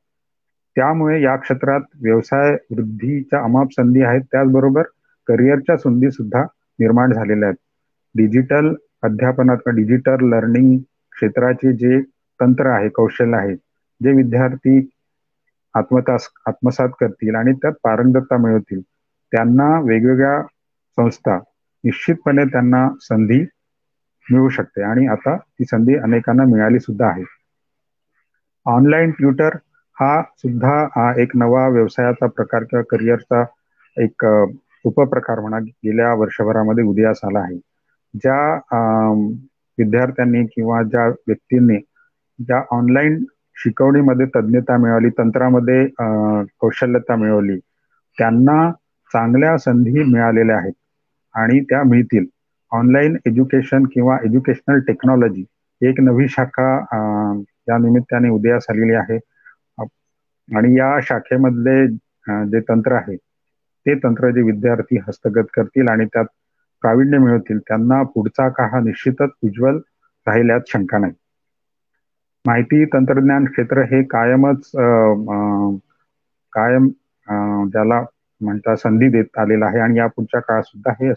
त्यामुळे या क्षेत्रात व्यवसाय वृद्धीच्या अमाप संधी आहेत. त्याचबरोबर करिअरच्या संधी सुद्धा निर्माण झालेल्या आहेत. डिजिटल अध्यापनात डिजिटल लर्निंग क्षेत्राचे जे तंत्र आहे कौशल्य आहे जे विद्यार्थी आत्मतास आत्मसात करतील आणि त्यात पारंगतता मिळवतील त्यांना वेगवेगळ्या संस्था निश्चितपणे त्यांना संधी मिळू शकते. आणि आता ती संधी अनेकांना मिळाली सुद्धा आहे. ऑनलाईन ट्युटर हा सुद्धा एक नवा व्यवसायाचा प्रकार किंवा करिअरचा एक उपप्रकार म्हणा गेल्या वर्षभरामध्ये उदयास आला आहे. ज्या विद्यार्थ्यांनी किंवा ज्या व्यक्तींनी ज्या ऑनलाईन शिकवणीमध्ये तज्ज्ञता मिळवली तंत्रामध्ये कौशल्यता मिळवली त्यांना चांगल्या संधी मिळालेल्या आहेत आणि त्या मिळतील. ऑनलाईन एज्युकेशन किंवा एज्युकेशनल टेक्नॉलॉजी एक नवी शाखा या निमित्ताने उदयास आलेली आहे. आणि या शाखेमधले जे तंत्र आहे ते तंत्र जे विद्यार्थी हस्तगत करतील आणि त्यात प्रावीण्य मिळवतील त्यांना पुढचा काळ हा निश्चितच उज्ज्वल राहिल्यात शंका नाही. माहिती तंत्रज्ञान क्षेत्र हे कायमच कायम ज्याला म्हणता संधी देत आलेला आहे आणि या पुढच्या काळात सुद्धा हे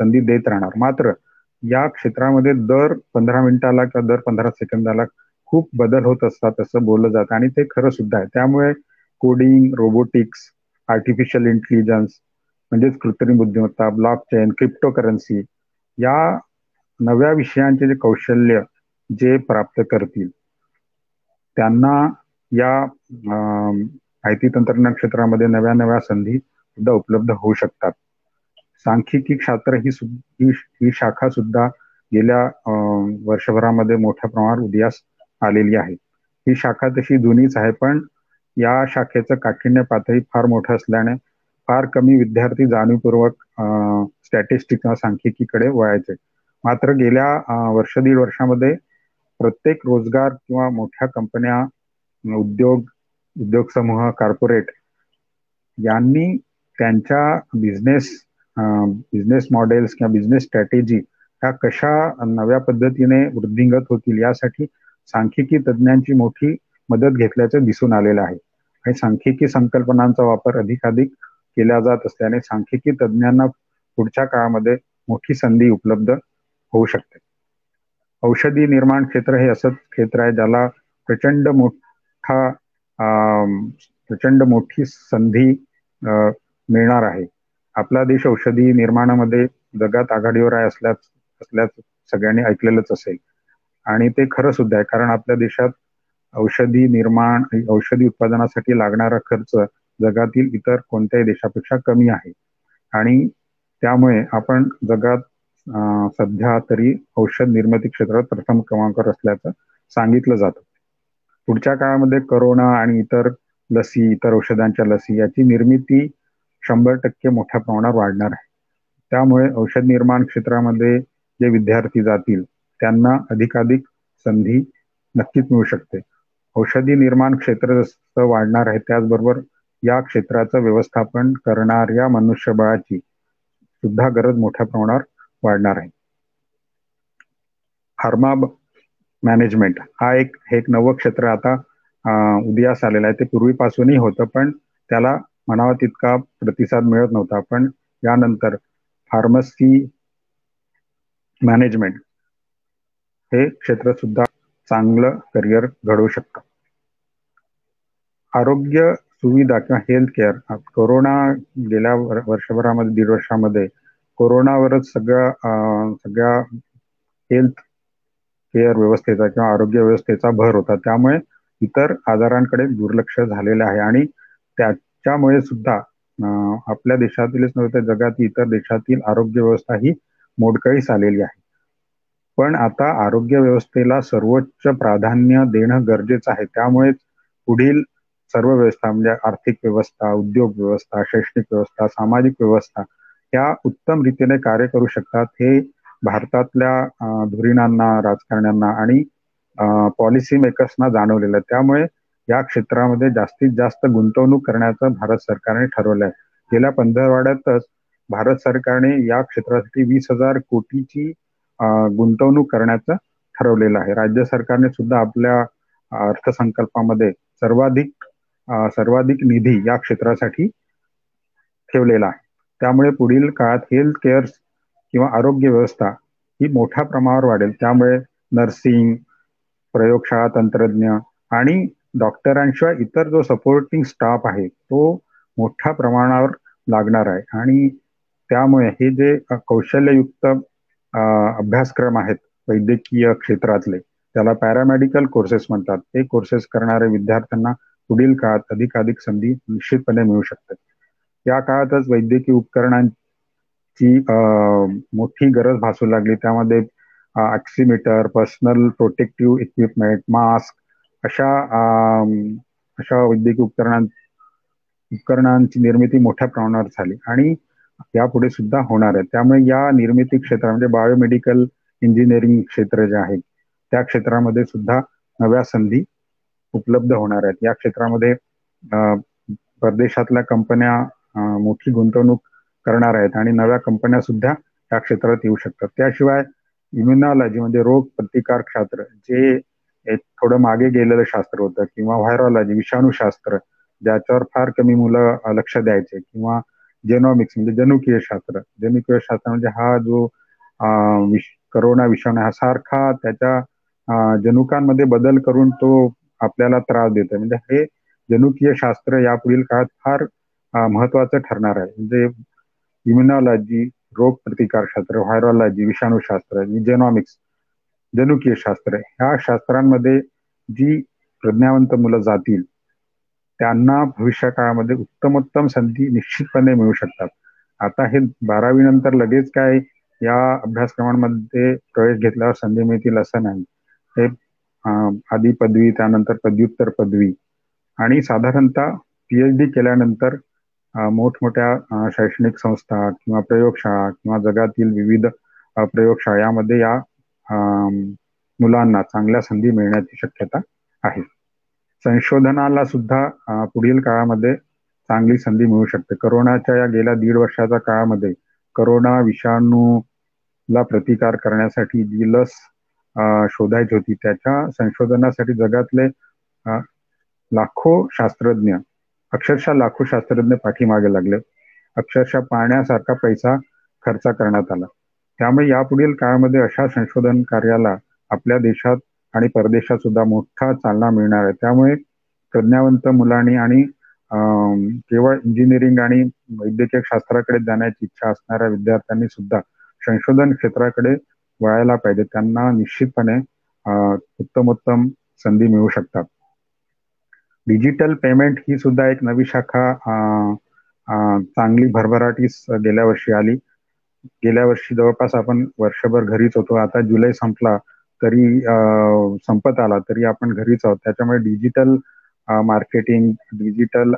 संधी देत राहणार. मात्र या क्षेत्रामध्ये दर पंधरा मिनिटाला किंवा दर पंधरा सेकंदाला खूप बदल होत असतात असं बोललं जातं. आणि ते खरं सुद्धा आहे. त्यामुळे कोडिंग रोबोटिक्स आर्टिफिशियल इंटेलिजन्स म्हणजेच कृत्रिम बुद्धिमत्ता ब्लॉक चेन क्रिप्टो करन्सी या नव्या विषयांचे जे कौशल्य जे प्राप्त करतील त्यांना या माहिती तंत्रज्ञान क्षेत्रामध्ये नव्या नव्या संधी सुद्धा उपलब्ध होऊ शकतात. सांख्यिकी शास्त्र ही ही शाखा सुद्धा गेल्या वर्षभरामध्ये मोठ्या प्रमाणावर उदयास आलेली आहे. ही शाखा तशी जुनीच आहे पण या शाखेचं काठिण्य पातळी फार मोठं असल्याने फार कमी विद्यार्थी जाणीवपूर्वक स्टॅटिस्टिक किंवा सांख्यिकीकडे वळायचे. मात्र गेल्या वर्ष दीड वर्षामध्ये प्रत्येक रोजगार किंवा मोठ्या कंपन्या उद्योग उद्योग समूह कॉर्पोरेट यांनी त्यांच्या बिझनेस बिझनेस मॉडेल्स किंवा बिझनेस स्ट्रॅटेजी ह्या कशा नव्या पद्धतीने वृद्धिंगत होतील यासाठी सांख्यिकी तज्ज्ञांची मोठी मदत घेतल्याचं दिसून आलेलं आहे. आणि सांख्यिकी संकल्पनांचा वापर अधिकाधिक केला जात असल्याने सांख्यिकी तज्ज्ञांना पुढच्या काळामध्ये मोठी संधी उपलब्ध होऊ शकते. औषधी निर्माण क्षेत्र हे असंच क्षेत्र आहे ज्याला प्रचंड मोठा प्रचंड मोठी संधी मिळणार आहे. आपला देश औषधी निर्माणामध्ये जगात आघाडीवर आहे असल्याच असल्याच सगळ्यांनी ऐकलेलंच असेल. आणि ते खरं सुद्धा आहे. कारण आपल्या देशात औषधी निर्माण औषधी उत्पादनासाठी लागणारा खर्च जगातील इतर कोणत्याही देशापेक्षा कमी आहे. आणि त्यामुळे आपण जगात सध्या तरी औषध निर्मिती क्षेत्रात प्रथम क्रमांकावर असल्याचं सांगितलं जातं. पुढच्या काळामध्ये करोना आणि इतर लसी इतर औषधांच्या लसी याची निर्मिती शंभर टक्के मोठ्या प्रमाणात वाढणार आहे. त्यामुळे औषध निर्माण क्षेत्रामध्ये जे विद्यार्थी जातील त्यांना अधिकाधिक संधी नक्कीच मिळू शकते. औषधी निर्माण क्षेत्र जसं वाढणार आहे त्याचबरोबर या क्षेत्राचं व्यवस्थापन करणाऱ्या मनुष्यबळाची सुद्धा गरज मोठ्या प्रमाणावर वाढणार आहे. फार्मा मॅनेजमेंट हा एक हे एक नवं क्षेत्र आता उदयास आलेलं आहे. ते पूर्वीपासूनही होतं पण त्याला म्हणावा तितका प्रतिसाद मिळत नव्हता. पण यानंतर फार्मसी मॅनेजमेंट हे क्षेत्र सुद्धा चांगलं करिअर घडवू शकतं. आरोग्य सुविधा किंवा हेल्थ केअर कोरोना गेल्या वर्षभरामध्ये दीड वर्षामध्ये कोरोनावरच सगळ्या सगळ्या हेल्थ केअर व्यवस्थेचा किंवा आरोग्य व्यवस्थेचा भर होता. त्यामुळे इतर आजारांकडे दुर्लक्ष झालेलं आहे आणि त्याच्यामुळे सुद्धा आपल्या देशातीलच नव्हे तर जगातील इतर देशातील आरोग्य व्यवस्था ही मोडकळीस आलेली आहे. पण आता आरोग्य व्यवस्थेला सर्वोच्च प्राधान्य देणं गरजेचं आहे. त्यामुळेच पुढील सर्व व्यवस्था म्हणजे आर्थिक व्यवस्था उद्योग व्यवस्था शैक्षणिक व्यवस्था सामाजिक व्यवस्था ह्या उत्तम रीतीने कार्य करू शकतात हे भारतातल्या धुरीणांना राजकारण्यांना आणि पॉलिसी मेकर्सना जाणवलेलं आहे. त्यामुळे या क्षेत्रामध्ये जास्तीत जास्त गुंतवणूक करण्याचं भारत सरकारने ठरवलं आहे गेल्या पंधरवाड्यातच भारत सरकारने या क्षेत्रासाठी वीस हजार कोटीची गुंतवणूक करण्याचं ठरवलेलं आहे. राज्य सरकारने सुद्धा आपल्या अर्थसंकल्पामध्ये सर्वाधिक सर्वाधिक निधी या क्षेत्रासाठी ठेवलेला आहे. त्यामुळे पुढील काळात हेल्थ केअर किंवा आरोग्य व्यवस्था ही मोठ्या प्रमाणावर वाढेल. त्यामुळे नर्सिंग प्रयोगशाळा तंत्रज्ञ आणि डॉक्टरांशिवाय इतर जो सपोर्टिंग स्टाफ आहे तो मोठ्या प्रमाणावर लागणार आहे. आणि त्यामुळे हे जे कौशल्ययुक्त अभ्यासक्रम आहेत वैद्यकीय क्षेत्रातले. त्याला पॅरामेडिकल कोर्सेस म्हणतात. ते कोर्सेस करणाऱ्या विद्यार्थ्यांना पुढील काळात अधिकाधिक संधी निश्चितपणे मिळू शकतात. या काळातच वैद्यकीय उपकरणांची मोठी गरज भासू लागली. त्यामध्ये oximeter personal protective equipment mask अशा अशा वैद्यकीय उपकरणां उपकरणांची निर्मिती मोठ्या प्रमाणावर झाली. आणि यापुढे सुद्धा होणार आहे. त्यामुळे या निर्मिती क्षेत्रामध्ये बायोमेडिकल इंजिनिअरिंग क्षेत्र जे आहे त्या क्षेत्रामध्ये सुद्धा नव्या संधी उपलब्ध होणार आहेत. या क्षेत्रामध्ये परदेशातल्या कंपन्या मोठी गुंतवणूक करणार आहेत आणि नव्या कंपन्या सुद्धा या क्षेत्रात येऊ शकतात. त्याशिवाय इम्युनॉलॉजी म्हणजे रोग प्रतिकार शास्त्र जे एक थोडं मागे गेलेलं शास्त्र होतं किंवा व्हायरॉलॉजी विषाणूशास्त्र ज्याच्यावर फार कमी मुलं लक्ष द्यायचे किंवा जेनॉमिक्स म्हणजे जनुकीय शास्त्र. जनुकीय शास्त्र म्हणजे हा जो विष करोना विषाणू हा सारखा त्याच्या जनुकांमध्ये बदल करून तो आपल्याला त्रास देतोय. म्हणजे हे जनुकीय शास्त्र यापुढील काळात फार महत्वाचं ठरणार आहे. म्हणजे इम्युनॉलॉजी रोग प्रतिकारशास्त्र व्हायरॉलॉजी विषाणूशास्त्र जेनॉमिक्स जनुकीय शास्त्र ह्या शास्त्रांमध्ये जी प्रज्ञावंत मुलं जातील त्यांना भविष्य काळामध्ये उत्तमोत्तम संधी निश्चितपणे मिळू शकतात. आता हे बारावी नंतर लगेच काय या अभ्यासक्रमांमध्ये प्रवेश घेतल्यावर संधी मिळतील असं नाही. हे आधी पदवी त्यानंतर पदव्युत्तर पदवी आणि साधारणतः पीएच डी केल्यानंतर मोठमोठ्या शैक्षणिक संस्था किंवा प्रयोगशाळा किंवा जगातील विविध प्रयोगशाळा यामध्ये या मुलांना चांगल्या संधी मिळण्याची शक्यता आहे. संशोधनाला सुद्धा पुढील काळामध्ये चांगली संधी मिळू शकते. करोनाच्या या गेल्या दीड वर्षाच्या काळामध्ये करोना विषाणूला प्रतिकार करण्यासाठी जी लस शोधायची होती त्याच्या संशोधनासाठी जगातले लाखो शास्त्रज्ञ अक्षरशः लाखो शास्त्रज्ञ पाठीमागे लागले. अक्षरशः पाण्यासारखा पैसा खर्च करण्यात आला. त्यामुळे यापुढील काळामध्ये अशा संशोधन कार्याला आपल्या देशात आणि परदेशात सुद्धा मोठा चालना मिळणार आहे. त्यामुळे प्रज्ञावंत मुलांनी आणि केवळ इंजिनिअरिंग आणि वैद्यकीय शास्त्राकडे जाण्याची इच्छा असणाऱ्या विद्यार्थ्यांनी सुद्धा संशोधन क्षेत्राकडे वळायला पाहिजे. त्यांना निश्चितपणे उत्तमोत्तम संधी मिळू शकतात. डिजिटल पेमेंट ही सुद्धा एक नवी शाखा चांगली भरभराटीस गेल्या वर्षी आली. गेल्या वर्षी जवळपास आपण वर्षभर घरीच होतो. आता जुलै संपला. तरी संपत आला तरी आपण घरीच आहोत. त्याच्यामुळे डिजिटल मार्केटिंग डिजिटल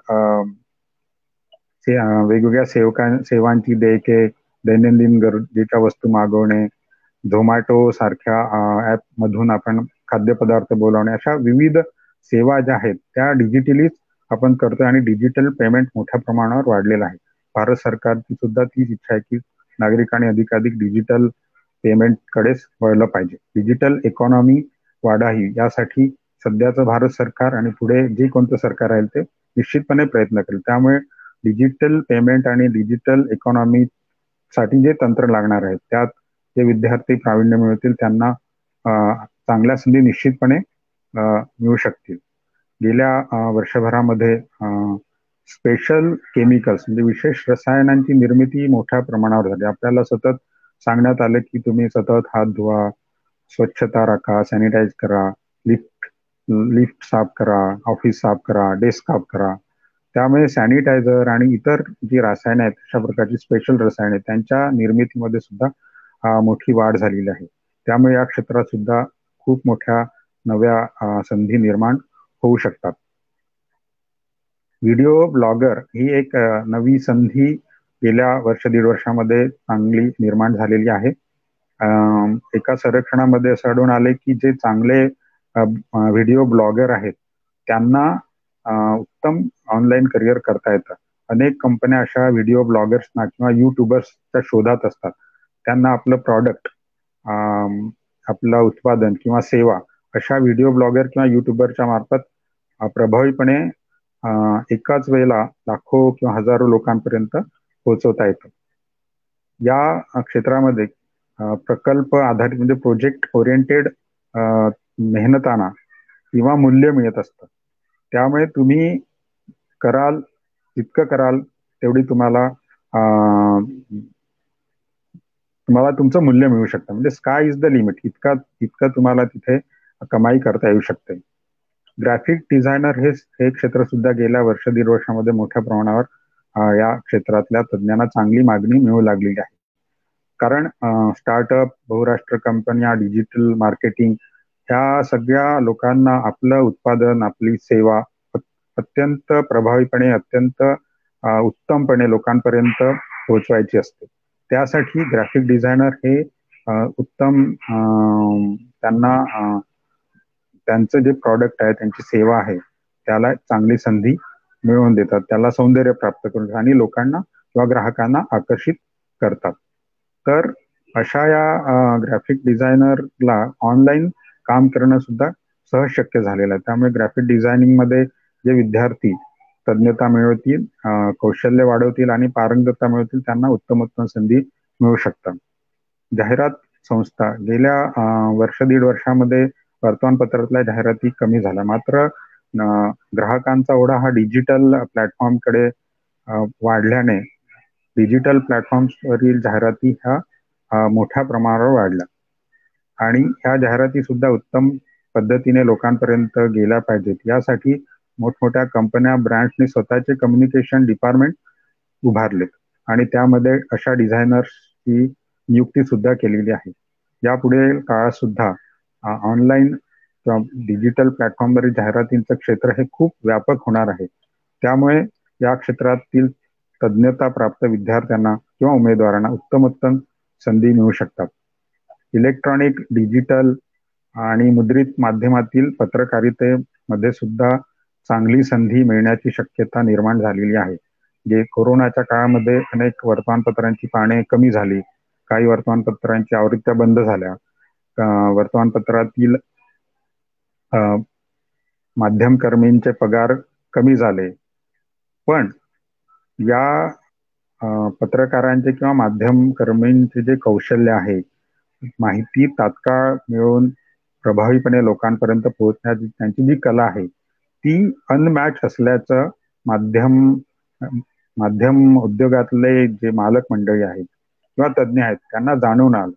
वेगवेगळ्या सेवका सेवांची देयके दैनंदिन गरजेच्या वस्तू मागवणे झोमॅटो सारख्या ऍप मधून आपण खाद्यपदार्थ बोलावणे अशा विविध सेवा ज्या आहेत त्या डिजिटलीच आपण करतोय आणि डिजिटल पेमेंट मोठ्या प्रमाणावर वाढलेलं आहे. भारत सरकारची सुद्धा तीच इच्छा आहे की नागरिकांनी अधिकाधिक डिजिटल पेमेंटकडेच वळलं पाहिजे. डिजिटल इकॉनॉमी वाढावी यासाठी सध्याचं भारत सरकार आणि पुढे जे कोणतं सरकार राहील ते निश्चितपणे प्रयत्न करेल. त्यामुळे डिजिटल पेमेंट आणि डिजिटल इकॉनॉमी साठी जे तंत्र लागणार आहे त्यात जे विद्यार्थी प्रावीण्य मिळतील त्यांना चांगल्या संधी निश्चितपणे मिळू शकतील. गेल्या वर्षभरामध्ये स्पेशल केमिकल्स म्हणजे विशेष रसायनांची निर्मिती मोठ्या प्रमाणावर झाली. आपल्याला सतत सांगण्यात आलं की तुम्ही सतत हात धुवा स्वच्छता राखा सॅनिटाईज करा लिफ्ट लिफ्ट साफ करा ऑफिस साफ करा डेस्क साफ करा. त्यामुळे सॅनिटायझर आणि इतर जी रसायनं आहेत अशा प्रकारची स्पेशल रसायन आहेत त्यांच्या निर्मितीमध्ये सुद्धा मोठी वाढ झालेली आहे. त्यामुळे या क्षेत्रात सुद्धा खूप मोठ्या नव्या संधी निर्माण होऊ शकतात. व्हिडिओ ब्लॉगर ही एक नवी संधी गेल्या वर्ष दीड वर्षामध्ये चांगली निर्माण झालेली आहे. एका सर्वेक्षणामध्ये असं आढळून आले की जे चांगले व्हिडिओ ब्लॉगर आहेत त्यांना उत्तम ऑनलाईन करिअर करता येतं. अनेक कंपन्या अशा व्हिडिओ ब्लॉगर्सना किंवा युट्यूबर्सच्या शोधात असतात. त्यांना आपलं प्रॉडक्ट आपलं उत्पादन किंवा सेवा अशा व्हिडिओ ब्लॉगर किंवा युट्यूबरच्या मार्फत प्रभावीपणे एकाच वेळेला लाखो किंवा हजारो लोकांपर्यंत पोहोचवता येतं. या क्षेत्रामध्ये प्रकल्प आधारित म्हणजे प्रोजेक्ट ओरिएंटेड मेहनताना किंवा मूल्य मिळत असतं. त्यामुळे तुम्ही कराल जितकं कराल तेवढी तुम्हाला तुम्हाला तुमचं मूल्य मिळू शकतं. म्हणजे स्काय इज द लिमिट इतका इतकं तुम्हाला तिथे कमाई करता येऊ शकते. ग्राफिक डिझायनर हे हे क्षेत्र सुद्धा गेल्या वर्ष दीड वर्षामध्ये मोठ्या प्रमाणावर या क्षेत्रातल्या तज्ज्ञांना चांगली मागणी मिळू लागलेली आहे. कारण स्टार्टअप बहुराष्ट्र कंपन्या डिजिटल मार्केटिंग ह्या सगळ्या लोकांना आपलं उत्पादन आपली सेवा अत्यंत प्रभावीपणे अत्यंत उत्तमपणे लोकांपर्यंत पोहोचवायची असते. त्यासाठी ग्राफिक डिझायनर हे उत्तम त्यांना त्यांचं जे प्रॉडक्ट आहे त्यांची सेवा आहे त्याला चांगली संधी मिळवून देतात. त्याला सौंदर्य प्राप्त करून आणि लोकांना किंवा ग्राहकांना आकर्षित करतात. तर अशा या ग्राफिक डिझायनरला ऑनलाईन काम करणं सुद्धा सहज शक्य झालेलं आहे. त्यामुळे ग्राफिक डिझायनिंगमध्ये जे विद्यार्थी तज्ञता मिळवतील कौशल्य वाढवतील आणि पारंगतता मिळवतील त्यांना उत्तम उत्तम संधी मिळू शकतात. जाहिरात संस्था गेल्या वर्ष दीड वर्षामध्ये वर्तमानपत्रातल्या जाहिराती कमी झाल्या. मात्र ग्राहकांचा ओढा हा डिजिटल प्लॅटफॉर्मकडे वाढल्याने डिजिटल प्लॅटफॉर्म्सवरील जाहिराती ह्या मोठ्या प्रमाणावर वाढल्या. आणि ह्या जाहिराती सुद्धा उत्तम पद्धतीने लोकांपर्यंत गेल्या पाहिजेत. यासाठी मोठमोठ्या कंपन्या ब्रँड्सनी स्वतःचे कम्युनिकेशन डिपार्टमेंट उभारलेत. आणि त्यामध्ये अशा डिझायनर्सची नियुक्ती सुद्धा केलेली आहे. यापुढे काळात सुद्धा ऑनलाईन किंवा डिजिटल प्लॅटफॉर्मवरील जाहिरातींचं क्षेत्र हे खूप व्यापक होणार आहे. त्यामुळे या क्षेत्रातील तज्ज्ञता प्राप्त विद्यार्थ्यांना किंवा उमेदवारांना उत्तमोत्तम संधी मिळू शकतात. इलेक्ट्रॉनिक डिजिटल आणि मुद्रित माध्यमातील पत्रकारितेमध्ये सुद्धा चांगली संधी मिळण्याची शक्यता निर्माण झालेली आहे. जे कोरोनाच्या काळामध्ये अनेक वर्तमानपत्रांची पाने कमी झाली काही वर्तमानपत्रांची आवृत्त्या बंद झाल्या वर्तमानपत्रातील माध्यमकर्मींचे पगार कमी झाले. पण या पत्रकारांचे किंवा माध्यमकर्मींचे जे कौशल्य आहे माहिती तात्काळ मिळवून प्रभावीपणे लोकांपर्यंत पोहोचण्याची त्यांची जी कला आहे ती अनमॅच असल्याचं माध्यम माध्यम उद्योगातले जे मालक मंडळी आहेत किंवा तज्ज्ञ आहेत त्यांना जाणून आलं.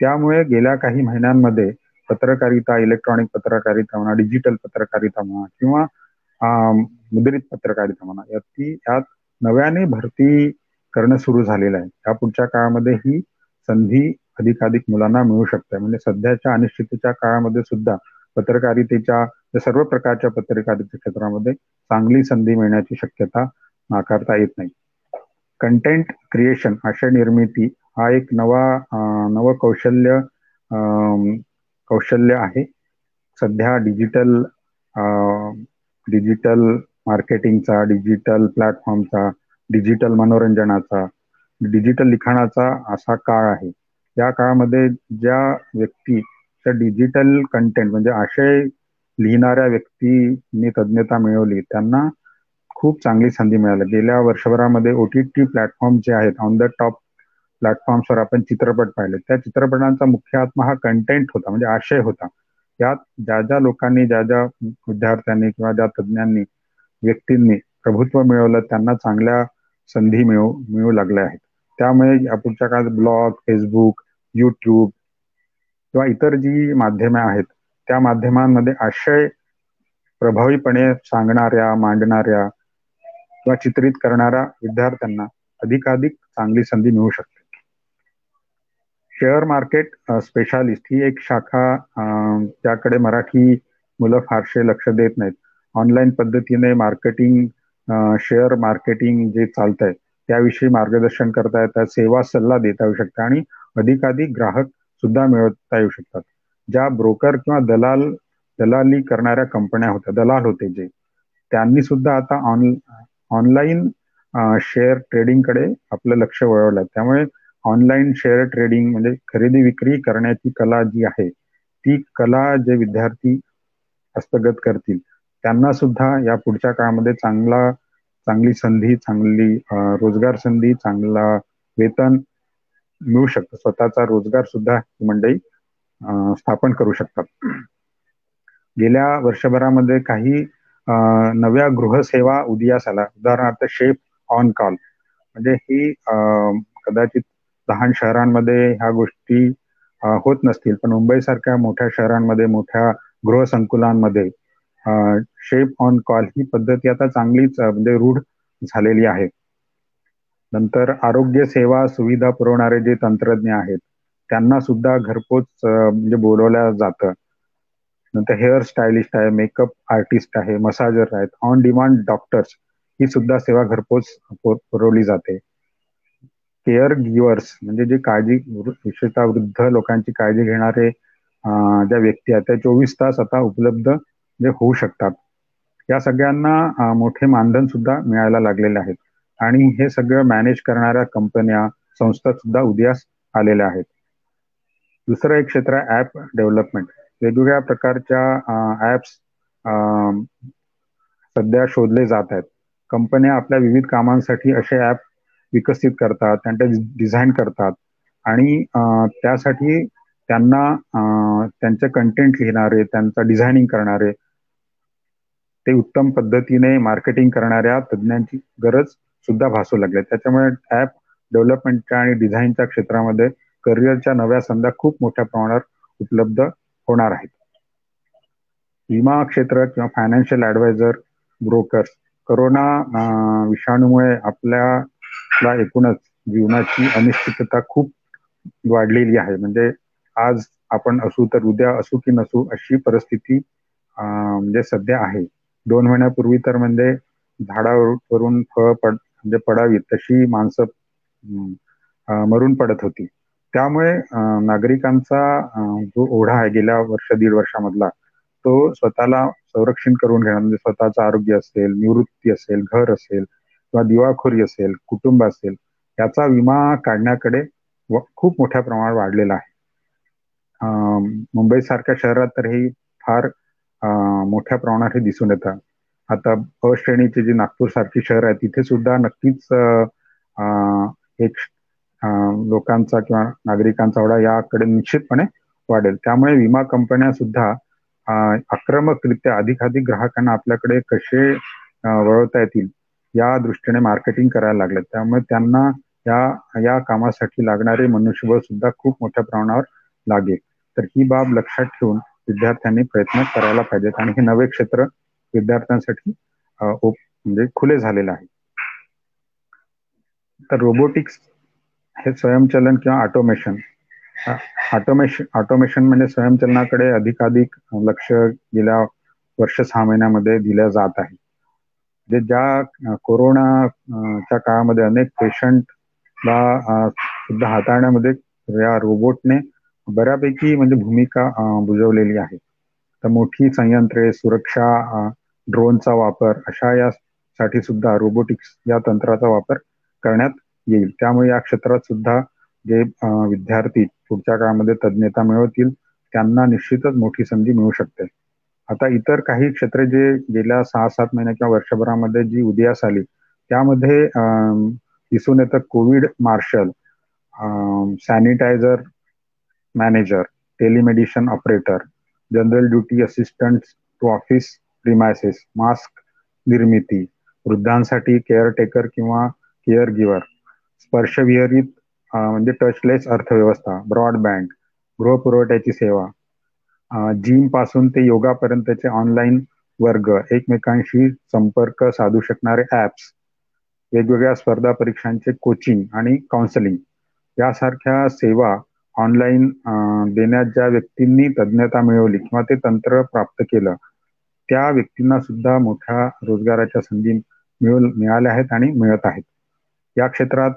त्यामुळे गेल्या काही महिन्यांमध्ये पत्रकारिता इलेक्ट्रॉनिक पत्रकारिता म्हणा डिजिटल पत्रकारिता म्हणा किंवा मुद्रित पत्रकारिता म्हणा याची यात नव्याने भरती करणं सुरू झालेलं आहे. या पुढच्या काळामध्ये ही संधी अधिकाधिक मुलांना मिळू शकते. म्हणजे सध्याच्या अनिश्चिततेच्या काळामध्ये सुद्धा पत्रकारितेच्या सर्व प्रकारच्या पत्रकारिते क्षेत्रामध्ये चांगली संधी मिळण्याची शक्यता नाकारता येत नाही. कंटेंट क्रिएशन आशय निर्मिती हा एक नवा नव कौशल्य कौशल्य आहे. सध्या डिजिटल डिजिटल मार्केटिंगचा डिजिटल प्लॅटफॉर्मचा डिजिटल मनोरंजनाचा डिजिटल लिखाणाचा असा काळ आहे. या काळामध्ये ज्या व्यक्ती डिजिटल कंटेंट म्हणजे आशय लिहिणाऱ्या व्यक्तींनी तज्ज्ञता मिळवली त्यांना खूप चांगली संधी मिळाली. गेल्या वर्षभरामध्ये ओ टी टी प्लॅटफॉर्म जे आहेत ऑन द टॉप प्लॅटफॉर्म्सवर आपण चित्रपट पाहिले त्या चित्रपटांचा मुख्य आत्मा हा कंटेंट होता म्हणजे आशय होता. यात ज्या ज्या लोकांनी ज्या ज्या विद्यार्थ्यांनी किंवा ज्या तज्ज्ञांनी व्यक्तींनी प्रभुत्व मिळवलं त्यांना चांगल्या संधी मिळू मिळू लागल्या आहेत. त्यामुळे पुढच्या काळात ब्लॉग फेसबुक युट्यूब किंवा इतर जी माध्यमे आहेत त्या माध्यमांमध्ये आशय प्रभावीपणे सांगणाऱ्या मांडणाऱ्या किंवा चित्रित करणाऱ्या विद्यार्थ्यांना अधिकाधिक चांगली संधी मिळू शकते. शेअर मार्केट स्पेशालिस्ट ही एक शाखा त्याकडे मराठी मुलं फारसे लक्ष देत नाहीत. ऑनलाईन पद्धतीने मार्केटिंग शेअर मार्केटिंग जे चालत आहे त्याविषयी मार्गदर्शन करता येतात सेवा सल्ला देता येऊ शकता आणि अधिकाधिक ग्राहक सुद्धा मिळवता येऊ शकतात. ज्या ब्रोकर किंवा दलाल दलाली करणाऱ्या कंपन्या होत्या दलाल होते जे त्यांनी सुद्धा आता ऑन ऑनलाईन शेअर ट्रेडिंगकडे आपलं लक्ष वळवलं त्यामुळे ऑनलाईन शेअर ट्रेडिंग म्हणजे खरेदी विक्री करण्याची कला जी आहे ती कला जे विद्यार्थी हस्तगत करतील त्यांना सुद्धा या पुढच्या काळामध्ये चांगला चांगली संधी चांगली रोजगार संधी चांगला वेतन मिळू शकतं. स्वतःचा रोजगार सुद्धा ही मंडळी स्थापन करू शकतात. गेल्या वर्षभरामध्ये काही नव्या गृहसेवा उदयास आला उदाहरणार्थ शेफ ऑन कॉल. म्हणजे ही कदाचित लहान शहरांमध्ये ह्या गोष्टी होत नसतील. पण मुंबई सारख्या मोठ्या शहरांमध्ये मोठ्या गृहसंकुलांमध्ये शेप ऑन कॉल ही पद्धती आता चांगलीच म्हणजे रूढ झालेली आहे. नंतर आरोग्य सेवा सुविधा पुरवणारे जे तंत्रज्ञ आहेत त्यांना सुद्धा घरपोच म्हणजे बोलवल्या जातं. नंतर हेअर स्टायलिस्ट आहे मेकअप आर्टिस्ट आहे मसाजर आहेत ऑन डिमांड डॉक्टर्स ही सुद्धा सेवा घरपोच पुरवली जाते. केअर गिवर्स म्हणजे जे काळजी विशेषतः वृद्ध लोकांची काळजी घेणारे ज्या व्यक्ती आहेत त्या चोवीस तास आता उपलब्ध जे होऊ शकतात. या सगळ्यांना मोठे मानधन सुद्धा मिळायला लागलेले आहेत. आणि हे सगळं मॅनेज करणाऱ्या कंपन्या संस्था सुद्धा उदयास आलेल्या आहेत. दुसरं एक क्षेत्र आहे ऍप डेव्हलपमेंट वेगवेगळ्या प्रकारच्या ऍप्स सध्या शोधले जात आहेत. कंपन्या आपल्या विविध कामांसाठी असे ऍप विकसित करतात त्यांचे डिझाईन करतात. आणि त्यासाठी त्यांना त्यांचे कंटेंट लिहिणारे त्यांचा डिझायनिंग करणारे ते उत्तम पद्धतीने मार्केटिंग करणाऱ्या तज्ज्ञांची गरज सुद्धा भासू लागले. त्याच्यामुळे ऍप डेव्हलपमेंटच्या आणि डिझाईनच्या क्षेत्रामध्ये करिअरच्या नव्या संध्या खूप मोठ्या प्रमाणावर उपलब्ध होणार आहेत. विमा क्षेत्र किंवा फायनान्शियल ऍडवायझर ब्रोकर्स करोना विषाणूमुळे आपल्या ला एकूणच जीवनाची अनिश्चितता खूप वाढलेली आहे. म्हणजे आज आपण असू तर उद्या असू की नसू अशी परिस्थिती म्हणजे सध्या आहे. दोन महिन्यापूर्वी तर म्हणजे झाडावरून फळ पड म्हणजे पडावी तशी माणसं मरून पडत होती. त्यामुळे नागरिकांचा जो ओढा आहे गेल्या वर्ष दीड वर्षामधला तो स्वतःला संरक्षण करून घेणं म्हणजे स्वतःचं आरोग्य असेल निवृत्ती असेल घर असेल किंवा दिवाळखोरी असेल कुटुंब असेल याचा विमा काढण्याकडे खूप मोठ्या प्रमाणात वाढलेला आहे. मुंबई सारख्या शहरात तर हे फार मोठ्या प्रमाणात हे दिसून येतं. आता अश्रेणीचे श्रेणीचे जे नागपूर सारखी शहर आहे तिथे सुद्धा नक्कीच एक लोकांचा किंवा नागरिकांचा ओढा याकडे निश्चितपणे वाढेल. त्यामुळे विमा कंपन्या सुद्धा आक्रमकरित्या अधिकाधिक ग्राहकांना आपल्याकडे कसे वळवता येतील या दृष्टीने मार्केटिंग करायला लागले त्यामुळे त्यांना या या कामासाठी लागणारे मनुष्यबळ सुद्धा खूप मोठ्या प्रमाणावर लागेल. तर ही बाब लक्षात ठेवून विद्यार्थ्यांनी प्रयत्न करायला पाहिजेत आणि हे नवे क्षेत्र विद्यार्थ्यांसाठी म्हणजे खुले झालेले आहे. तर रोबोटिक्स हे स्वयंचलन किंवा ऑटोमेशन ऑटोमेशन ऑटोमेशन म्हणजे स्वयंचलनाकडे अधिकाधिक लक्ष गेल्या वर्ष सहा महिन्यामध्ये दिल्या जात आहे. जे ज्या कोरोनाच्या काळामध्ये अनेक पेशंटला सुद्धा हाताळण्यामध्ये या रोबोटने बऱ्यापैकी म्हणजे भूमिका बुजवलेली आहे. तर मोठी संयंत्रे सुरक्षा ड्रोनचा वापर अशा यासाठी सुद्धा रोबोटिक्स या तंत्राचा वापर करण्यात येईल. त्यामुळे या क्षेत्रात सुद्धा जे विद्यार्थी पुढच्या काळामध्ये तज्ज्ञता मिळवतील त्यांना निश्चितच मोठी संधी मिळू शकते. आता इतर काही क्षेत्रे जे गेल्या सहा सात महिन्या किंवा वर्षभरामध्ये जी उदयास आली त्यामध्ये दिसून येतं Covid marshal sanitiser manager telemedicine operator general duty assistant to office premises mask निर्मिती वृद्धांसाठी केअरटेकर किंवा केअर गिवर स्पर्शविहरित म्हणजे टचलेस अर्थव्यवस्था ब्रॉडबँड गृहपुरवठ्याची सेवा जिमपासून ते योगापर्यंतचे ऑनलाईन वर्ग एकमेकांशी संपर्क साधू शकणारे ऍप्स वेगवेगळ्या स्पर्धा परीक्षांचे कोचिंग आणि काउन्सिलिंग यासारख्या सेवा ऑनलाईन देण्यात ज्या व्यक्तींनी तज्ज्ञता मिळवली किंवा ते तंत्र प्राप्त केलं त्या व्यक्तींना सुद्धा मोठ्या रोजगाराच्या संधी मिळू मिळाल्या आहेत आणि मिळत आहेत. या क्षेत्रात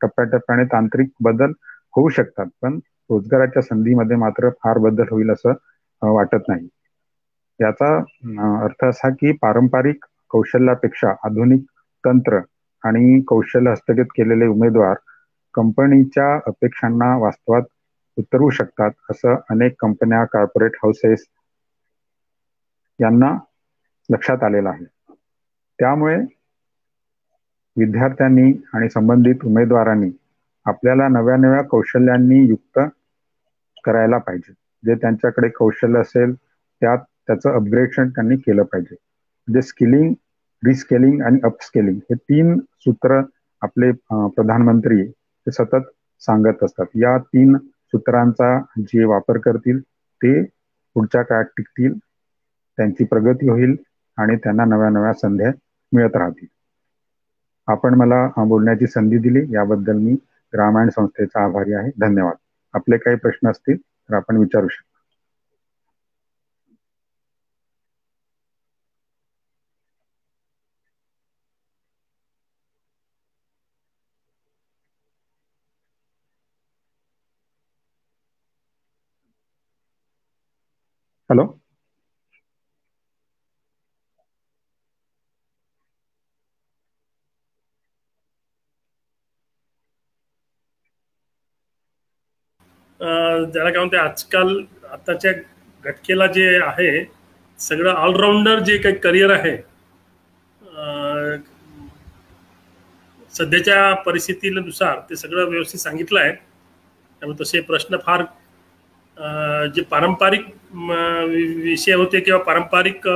टप्प्याटप्प्याने तांत्रिक बदल होऊ शकतात पण रोजगाराच्या संधीमध्ये मात्र फार बदल होईल असं वाटत नाही. याचा अर्थ असा की पारंपरिक कौशल्यापेक्षा आधुनिक तंत्र आणि कौशल्य हस्तगत केलेले उमेदवार कंपनीच्या अपेक्षांना वास्तवात उतरवू शकतात असं अनेक कंपन्या कॉर्पोरेट हाऊसेस यांना लक्षात आलेलं आहे. त्यामुळे विद्यार्थ्यांनी आणि संबंधित उमेदवारांनी आपल्याला नव्या नव्या कौशल्यांनी युक्त करायला पाहिजे. जे त्यांच्याकडे कौशल्य असेल त्यात त्याचं अपग्रेडेशन त्यांनी केलं पाहिजे. म्हणजे स्किलिंग रिस्केलिंग आणि अपस्केलिंग हे तीन सूत्र आपले प्रधानमंत्री ते सतत सांगत असतात. या तीन सूत्रांचा जे वापर करतील ते पुढच्या काळात टिकतील त्यांची प्रगती होईल आणि त्यांना नव्या नव्या संध्या मिळत राहतील. आपण मला बोलण्याची संधी दिली. याबद्दल मी ग्रामायण संस्थेचा आभारी आहे. धन्यवाद. आपले काही प्रश्न असतील तर आपण विचारू शकता. हॅलो? ज्याला काय म्हणते आजकाल आताच्या घटकेला जे आहे सगळं ऑलराऊंडर जे काही करिअर आहे सध्याच्या परिस्थितीनुसार ते सगळं व्यवस्थित सांगितलं आहे. त्यामुळे तसे प्रश्न फार जे पारंपरिक विषय होते किंवा पारंपरिक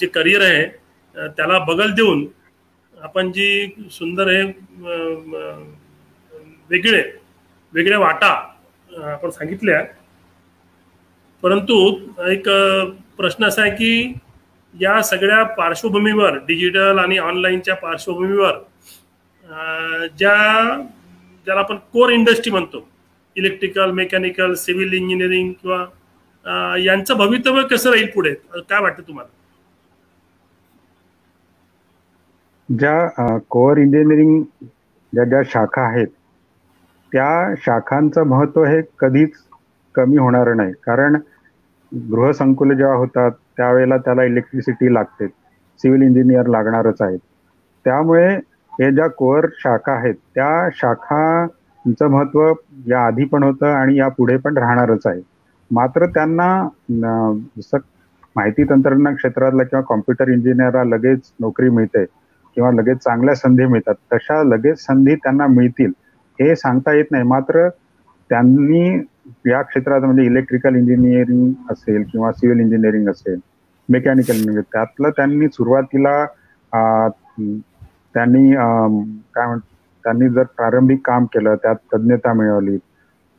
जे करिअर आहे त्याला बगल देऊन आपण जी सुंदर हे वेगळे वेगळ्या वाटा आपण सांगितल्या. परंतु एक प्रश्न असा आहे की या सगळ्या पार्श्वभूमीवर डिजिटल आणि ऑनलाईनच्या पार्श्वभूमीवर ज्या ज्याला आपण कोर इंडस्ट्री म्हणतो इलेक्ट्रिकल मेकॅनिकल सिव्हिल इंजिनिअरिंग किंवा यांचं भवितव्य कसं राहील पुढे? काय वाटतं तुम्हाला? ज्या कोअर इंजिनिअरिंग ज्या ज्या शाखा आहेत त्या शाखांचं महत्त्व हे कधीच कमी होणार नाही. कारण गृहसंकुल जेव्हा होतात त्यावेळेला त्याला इलेक्ट्रिसिटी लागते. सिव्हिल इंजिनियर लागणारच आहेत. त्यामुळे हे ज्या कोअर शाखा आहेत त्या शाखांचं महत्त्व या आधी पण होतं आणि या पुढे पण राहणारच आहे. मात्र त्यांना जसं माहिती तंत्रज्ञान क्षेत्रातला किंवा कॉम्प्युटर इंजिनियरला लगेच नोकरी मिळते किंवा लगेच चांगल्या संधी मिळतात तशा लगेच संधी त्यांना मिळतील. हे सांगता येत नाही. मात्र त्यांनी या क्षेत्रात म्हणजे इलेक्ट्रिकल इंजिनिअरिंग असेल किंवा सिव्हिल इंजिनिअरिंग असेल मेकॅनिकल इंजिनिअरिंग त्यातलं त्यांनी सुरुवातीला त्यांनी काय म्हण त्यांनी जर प्रारंभिक काम केलं त्यात तज्ज्ञता मिळवली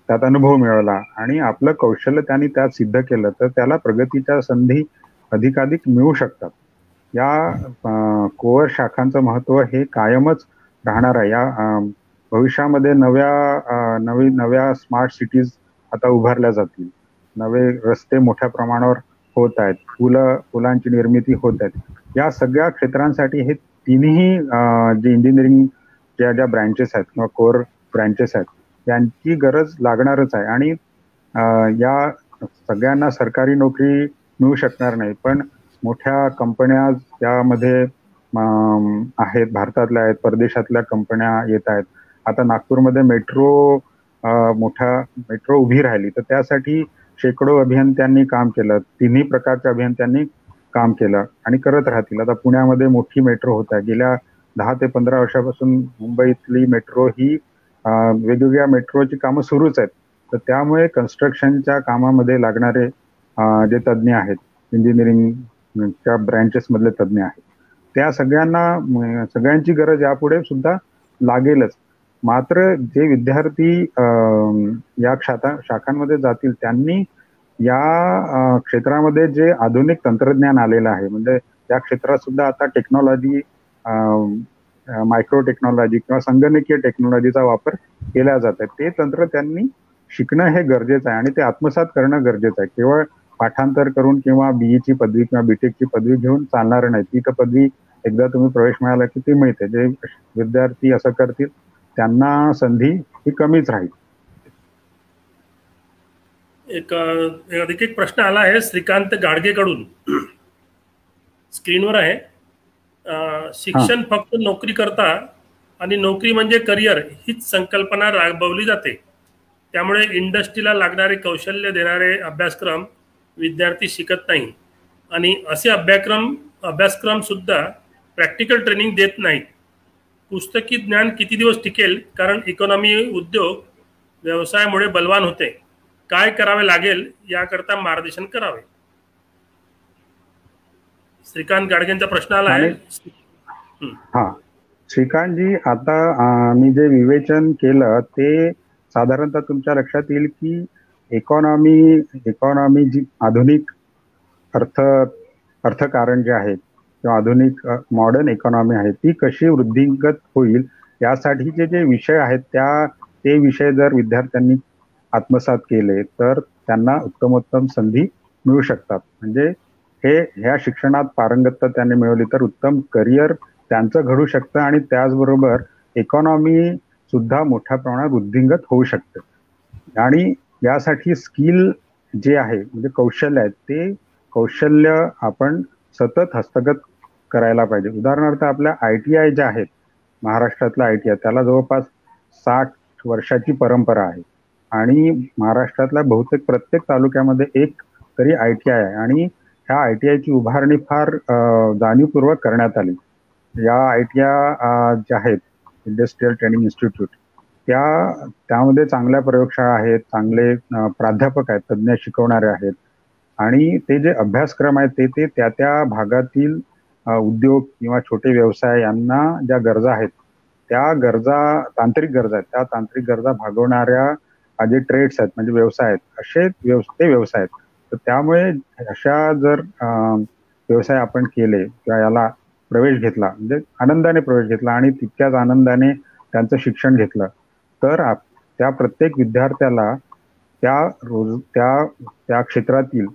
त्यात अनुभव मिळवला आणि आपलं कौशल्य त्यांनी त्यात सिद्ध केलं तर त्याला प्रगतीच्या संधी अधिकाधिक मिळू शकतात. या कोअर शाखांचं महत्त्व हे कायमच राहणार आहे. या भविष्यामध्ये नव्या नवी नव्या स्मार्ट सिटीज आता उभारल्या जातील. नवे रस्ते मोठ्या प्रमाणावर होत आहेत. फुलं फुलांची निर्मिती होत आहेत. या सगळ्या क्षेत्रांसाठी हे तिन्ही जे इंजिनिअरिंग ज्या ज्या ब्रँचेस आहेत किंवा कोर ब्रँचेस आहेत यांची गरज लागणारच आहे. आणि या सगळ्यांना सरकारी नोकरी मिळू शकणार नाही. पण मोठ्या कंपन्या त्यामध्ये आहेत भारतातल्या आहेत परदेशातल्या कंपन्या येत आहेत आता नागपूरमध्ये मेट्रो मोठ्या मेट्रो उभी राहिली तर त्यासाठी शेकडो अभियंत्यांनी काम केलं. तिन्ही प्रकारच्या अभियंत्यांनी काम केलं आणि करत राहतील. आता पुण्यामध्ये मोठी मेट्रो होत आहे. गेल्या दहा ते पंधरा वर्षापासून मुंबईतली मेट्रो ही वेगवेगळ्या मेट्रोची कामं सुरूच आहेत. तर त्यामुळे कन्स्ट्रक्शनच्या कामामध्ये लागणारे जे तज्ज्ञ आहेत इंजिनिअरिंगच्या ब्रँचेसमधले तज्ज्ञ आहेत त्या सगळ्यांना सगळ्यांची गरज यापुढे सुद्धा लागेलच. मात्र जे विद्यार्थी या शाखा शाखांमध्ये जातील त्यांनी या क्षेत्रामध्ये जे आधुनिक तंत्रज्ञान आलेलं आहे म्हणजे या क्षेत्रात सुद्धा आता टेक्नॉलॉजी मायक्रो टेक्नॉलॉजी किंवा संगणकीय टेक्नॉलॉजीचा वापर केला जात आहे. ते तंत्र त्यांनी शिकणं हे गरजेचं आहे आणि ते आत्मसात करणं गरजेचं आहे. केवळ पाठांतर करून किंवा बीईची पदवी किंवा बीटेकची पदवी घेऊन चालणार नाही. ती तर पदवी एकदा तुम्ही प्रवेश मिळाला की ती मिळते. जे विद्यार्थी असं करतील त्यांना संधी ही कमीच राहील. एक अधिक एक प्रश्न आला आहे श्रीकांत गाडगेकडून. स्क्रीनवर आहे. शिक्षण फक्त नोकरी करता आणि नोकरी म्हणजे करिअर हीच संकल्पना राबवली जाते. त्यामुळे इंडस्ट्रीला लागणारे कौशल्य देणारे अभ्यासक्रम विद्यार्थी शिकत नाही. आणि असे अभ्यासक्रम अभ्यासक्रम सुद्धा प्रॅक्टिकल ट्रेनिंग देत नाहीत. पुस्तकी ज्ञान किती दिवस टिकेल? कारण इकॉनॉमी उद्योग व्यवसायामुळे बलवान होते. काय करावे लागेल याकरता मार्गदर्शन करावे. श्रीकांत गाडगेंचा प्रश्न आला आहे. हा. श्रीकांतजी आता मी जे विवेचन केलं ते साधारणतः तुमच्या लक्षात येईल की इकॉनॉमी इकॉनॉमी जी आधुनिक अर्थ अर्थकारण जे आहे किंवा आधुनिक मॉडर्न इकॉनॉमी आहे ती कशी वृद्धिंगत होईल यासाठीचे जे विषय आहेत त्या ते विषय जर विद्यार्थ्यांनी आत्मसात केले तर त्यांना उत्तमोत्तम संधी मिळू शकतात. म्हणजे हे ह्या शिक्षणात पारंगतता त्यांनी मिळवली तर उत्तम करिअर त्यांचं घडू शकतं आणि त्याचबरोबर इकॉनॉमी सुद्धा मोठ्या प्रमाणात वृद्धिंगत होऊ शकते. आणि यासाठी स्किल जे आहे म्हणजे कौशल्य आहे ते कौशल्य आपण सतत हस्तगत करायला पाहिजे. उदाहरणार्थ आपल्या आय टी आय ज्या आहेत महाराष्ट्रातल्या आय टी आय त्याला जवळपास साठ वर्षाची परंपरा आहे. आणि महाराष्ट्रातल्या बहुतेक प्रत्येक तालुक्यामध्ये एक तरी आय टी आय आहे. आणि ह्या आय टी आयची उभारणी फार जाणीवपूर्वक करण्यात आली. या आय टी आय ज्या आहेत इंडस्ट्रीयल ट्रेनिंग इन्स्टिट्यूट त्या त्यामध्ये चांगल्या प्रयोगशाळा आहेत चांगले प्राध्यापक आहेत तज्ज्ञ शिकवणारे आहेत. आणि ते जे अभ्यासक्रम आहेत ते ते त्या त्या भागातील उद्योग किंवा छोटे व्यवसाय यांना ज्या गरजा आहेत त्या गरजा तांत्रिक गरजा आहेत त्या तांत्रिक गरजा भागवणाऱ्या जे ट्रेड्स आहेत म्हणजे व्यवसाय आहेत असे ते व्यवसाय आहेत. तर त्यामुळे अशा जर व्यवसाय आपण केले किंवा याला प्रवेश घेतला म्हणजे आनंदाने प्रवेश घेतला आणि तितक्याच आनंदाने त्यांचं शिक्षण घेतलं तर आप त्या प्रत्येक विद्यार्थ्याला त्या रोज त्या त्या क्षेत्रातील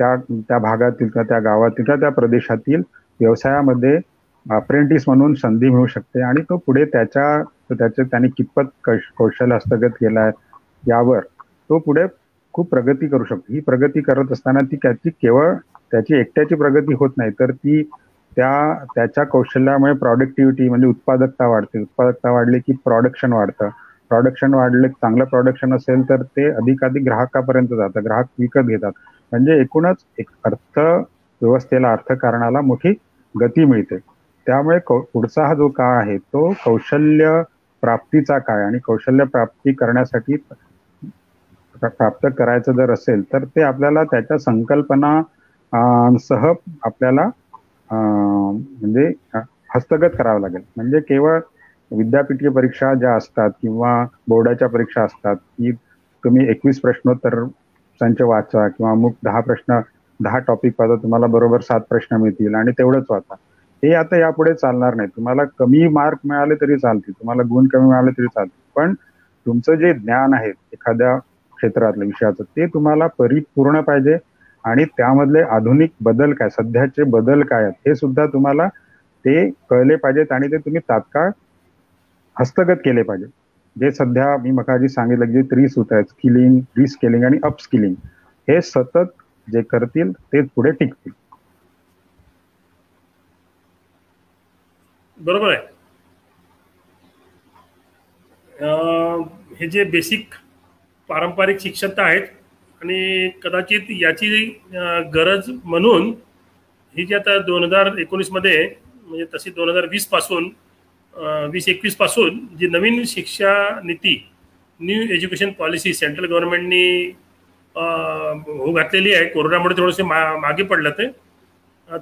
त्या त्या भागातील किंवा त्या गावातील किंवा त्या प्रदेशातील व्यवसायामध्ये अप्रेंटिस म्हणून संधी मिळू शकते आणि तो पुढे त्याच्या त्याचे त्याने कितपत कौशल्य हस्तगत केला आहे यावर तो पुढे खूप प्रगती करू शकतो. ही प्रगती करत असताना ती त्याची केवळ त्याची एकट्याची प्रगती होत नाही तर ती त्या त्याच्या कौशल्यामुळे प्रॉडक्टिव्हिटी म्हणजे उत्पादकता वाढते. उत्पादकता वाढली की प्रॉडक्शन वाढतं. प्रॉडक्शन वाढले चांगलं प्रॉडक्शन असेल तर ते अधिकाधिक ग्राहकापर्यंत जातं. ग्राहक विकत घेतात. म्हणजे एकूणच एक अर्थ व्यवस्थेला अर्थकारणाला मोठी गती मिळते. त्यामुळे कौ- पुढचा हा जो काळ आहे तो कौशल्य प्राप्तीचा काळ आणि कौशल्य प्राप्ती करण्यासाठी प्राप्त करायचं जर असेल तर ते आपल्याला त्याच्या संकल्पना सह आपल्याला म्हणजे हस्तगत करावं लागेल. म्हणजे केवळ विद्यापीठीय परीक्षा ज्या असतात किंवा बोर्डाच्या परीक्षा असतात की तुम्ही एकवीस प्रश्नोत्तर संच वाचा किंवा अमुक दहा प्रश्न दहा टॉपिक वाचा तुम्हाला बरोबर सात प्रश्न मिळतील आणि तेवढंच वाचा. हे आता यापुढे चालणार नाही. तुम्हाला कमी मार्क मिळाले तरी चालतील. तुम्हाला गुण कमी मिळाले तरी चालतील. पण तुमचं जे ज्ञान आहे एखाद्या क्षेत्रातलं विषयाचं ते तुम्हाला परिपूर्ण पाहिजे आणि त्यामधले आधुनिक बदल काय सध्याचे बदल काय आहेत हे सुद्धा तुम्हाला ते कळले पाहिजेत आणि ते तुम्ही तात्काळ हस्तगत केले पाहिजे जे सध्या मी मगाशी सांगितलं की जे त्रिसूत्र आहेत स्किलिंग रिस्किलिंग आणि अपस्किलिंग हे सतत जे करतील ते पुढे टिकतील. बरोबर आहे. हे जे बेसिक पारंपरिक शिक्षण तर आहेत आणि कदाचित याची गरज म्हणून ही जी आता दोन हजार एकोणीसमध्ये म्हणजे तशी दोन हजार वीसपासून वीस एकवीसपासून जी नवीन शिक्षा नीती न्यू एज्युकेशन पॉलिसी सेंट्रल गव्हर्नमेंटनी हो घातलेली आहे. कोरोनामुळे थोडेसे मा मागे पडलं ते.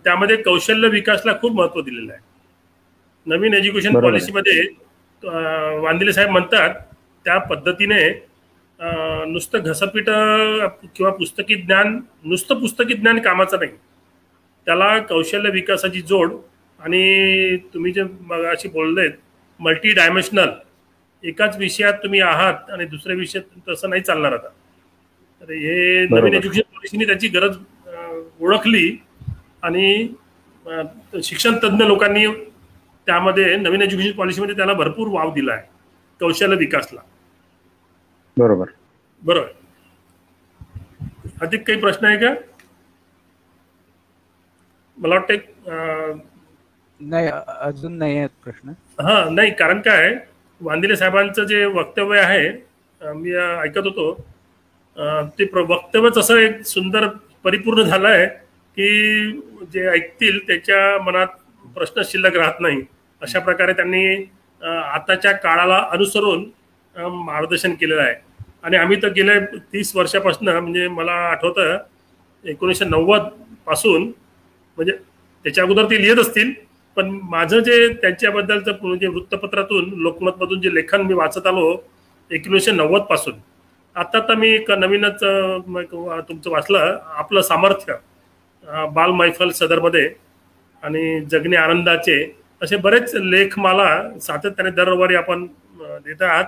त्यामध्ये कौशल्य विकासला खूप महत्त्व दिलेलं आहे. नवीन एज्युकेशन. पॉलिसीमध्ये वांदिले साहेब म्हणतात त्या पद्धतीने नुसतं घसपीठ किंवा पुस्तकी ज्ञान नुसतं पुस्तकी ज्ञान कामाचं नाही. त्याला कौशल्य विकासाची जोड आणि तुम्ही जे अशी बोललेत मल्टी डायमेन्शनल एकाच विषयात तुम्ही आहात आणि दुसऱ्या विषयात तसं नाही चालणार आता. तर हे. नवीन एज्युकेशन पॉलिसीने त्याची गरज ओळखली आणि शिक्षण तज्ज्ञ लोकांनी त्यामध्ये नवीन एज्युकेशन पॉलिसीमध्ये त्याला भरपूर वाव दिला आहे कौशल्य विकासला. बरोबर. बरोबर. अधिक काही प्रश्न आहे का? मला वाटतं नाही अजून नाही आहेत प्रश्न. हा नाही कारण काय वांदिले साहेबांचं जे वक्तव्य आहे मी ऐकत होतो ते प्र- वक्तव्यच असं एक सुंदर परिपूर्ण झालं आहे की जे ऐकतील त्याच्या मनात प्रश्न शिल्लक राहत नाही. अशा प्रकारे त्यांनी आताच्या काळाला अनुसरून मार्गदर्शन केलेलं आहे. आणि आम्ही तर गेल्या तीस वर्षापासून म्हणजे मला आठवतं एकोणीसशे नव्वदपासून म्हणजे त्याच्या अगोदर ते लिहित असतील पण माझं जे त्यांच्याबद्दलचं जे वृत्तपत्रातून लोकमतमधून जे लेखन मी वाचत आलो एकोणीसशे नव्वदपासून. आता तर मी एक नवीनच तुमचं वाचलं आपलं सामर्थ्य बाल मैफल सदरमध्ये आणि जगणे आनंदाचे असे बरेच लेख मला सातत्याने दरवारी आपण देत आहात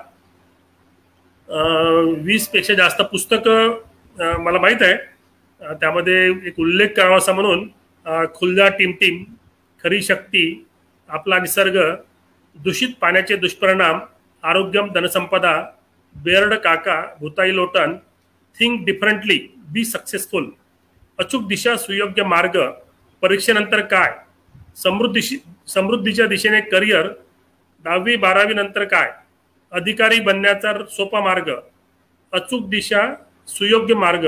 वीसपेक्षा जास्त पुस्तकं मला माहीत आहे. त्यामध्ये एक उल्लेख करावासा म्हणून खुलदा टीम टीम खरी शक्ती आपला निसर्ग दूषित पाण्याचे दुष्परिणाम आरोग्यम धनसंपदा बेर्ड काका भूताई लोटन थिंक डिफरंटली बी सक्सेसफुल अचूक दिशा सुयोग्य मार्ग परीक्षेनंतर काय? समृद्धी समृद्धीच्या दिशेने करिअर दहावी बारावी नंतर काय? अधिकारी बनण्याचा सोपा मार्ग. अचूक दिशा सुयोग्य मार्ग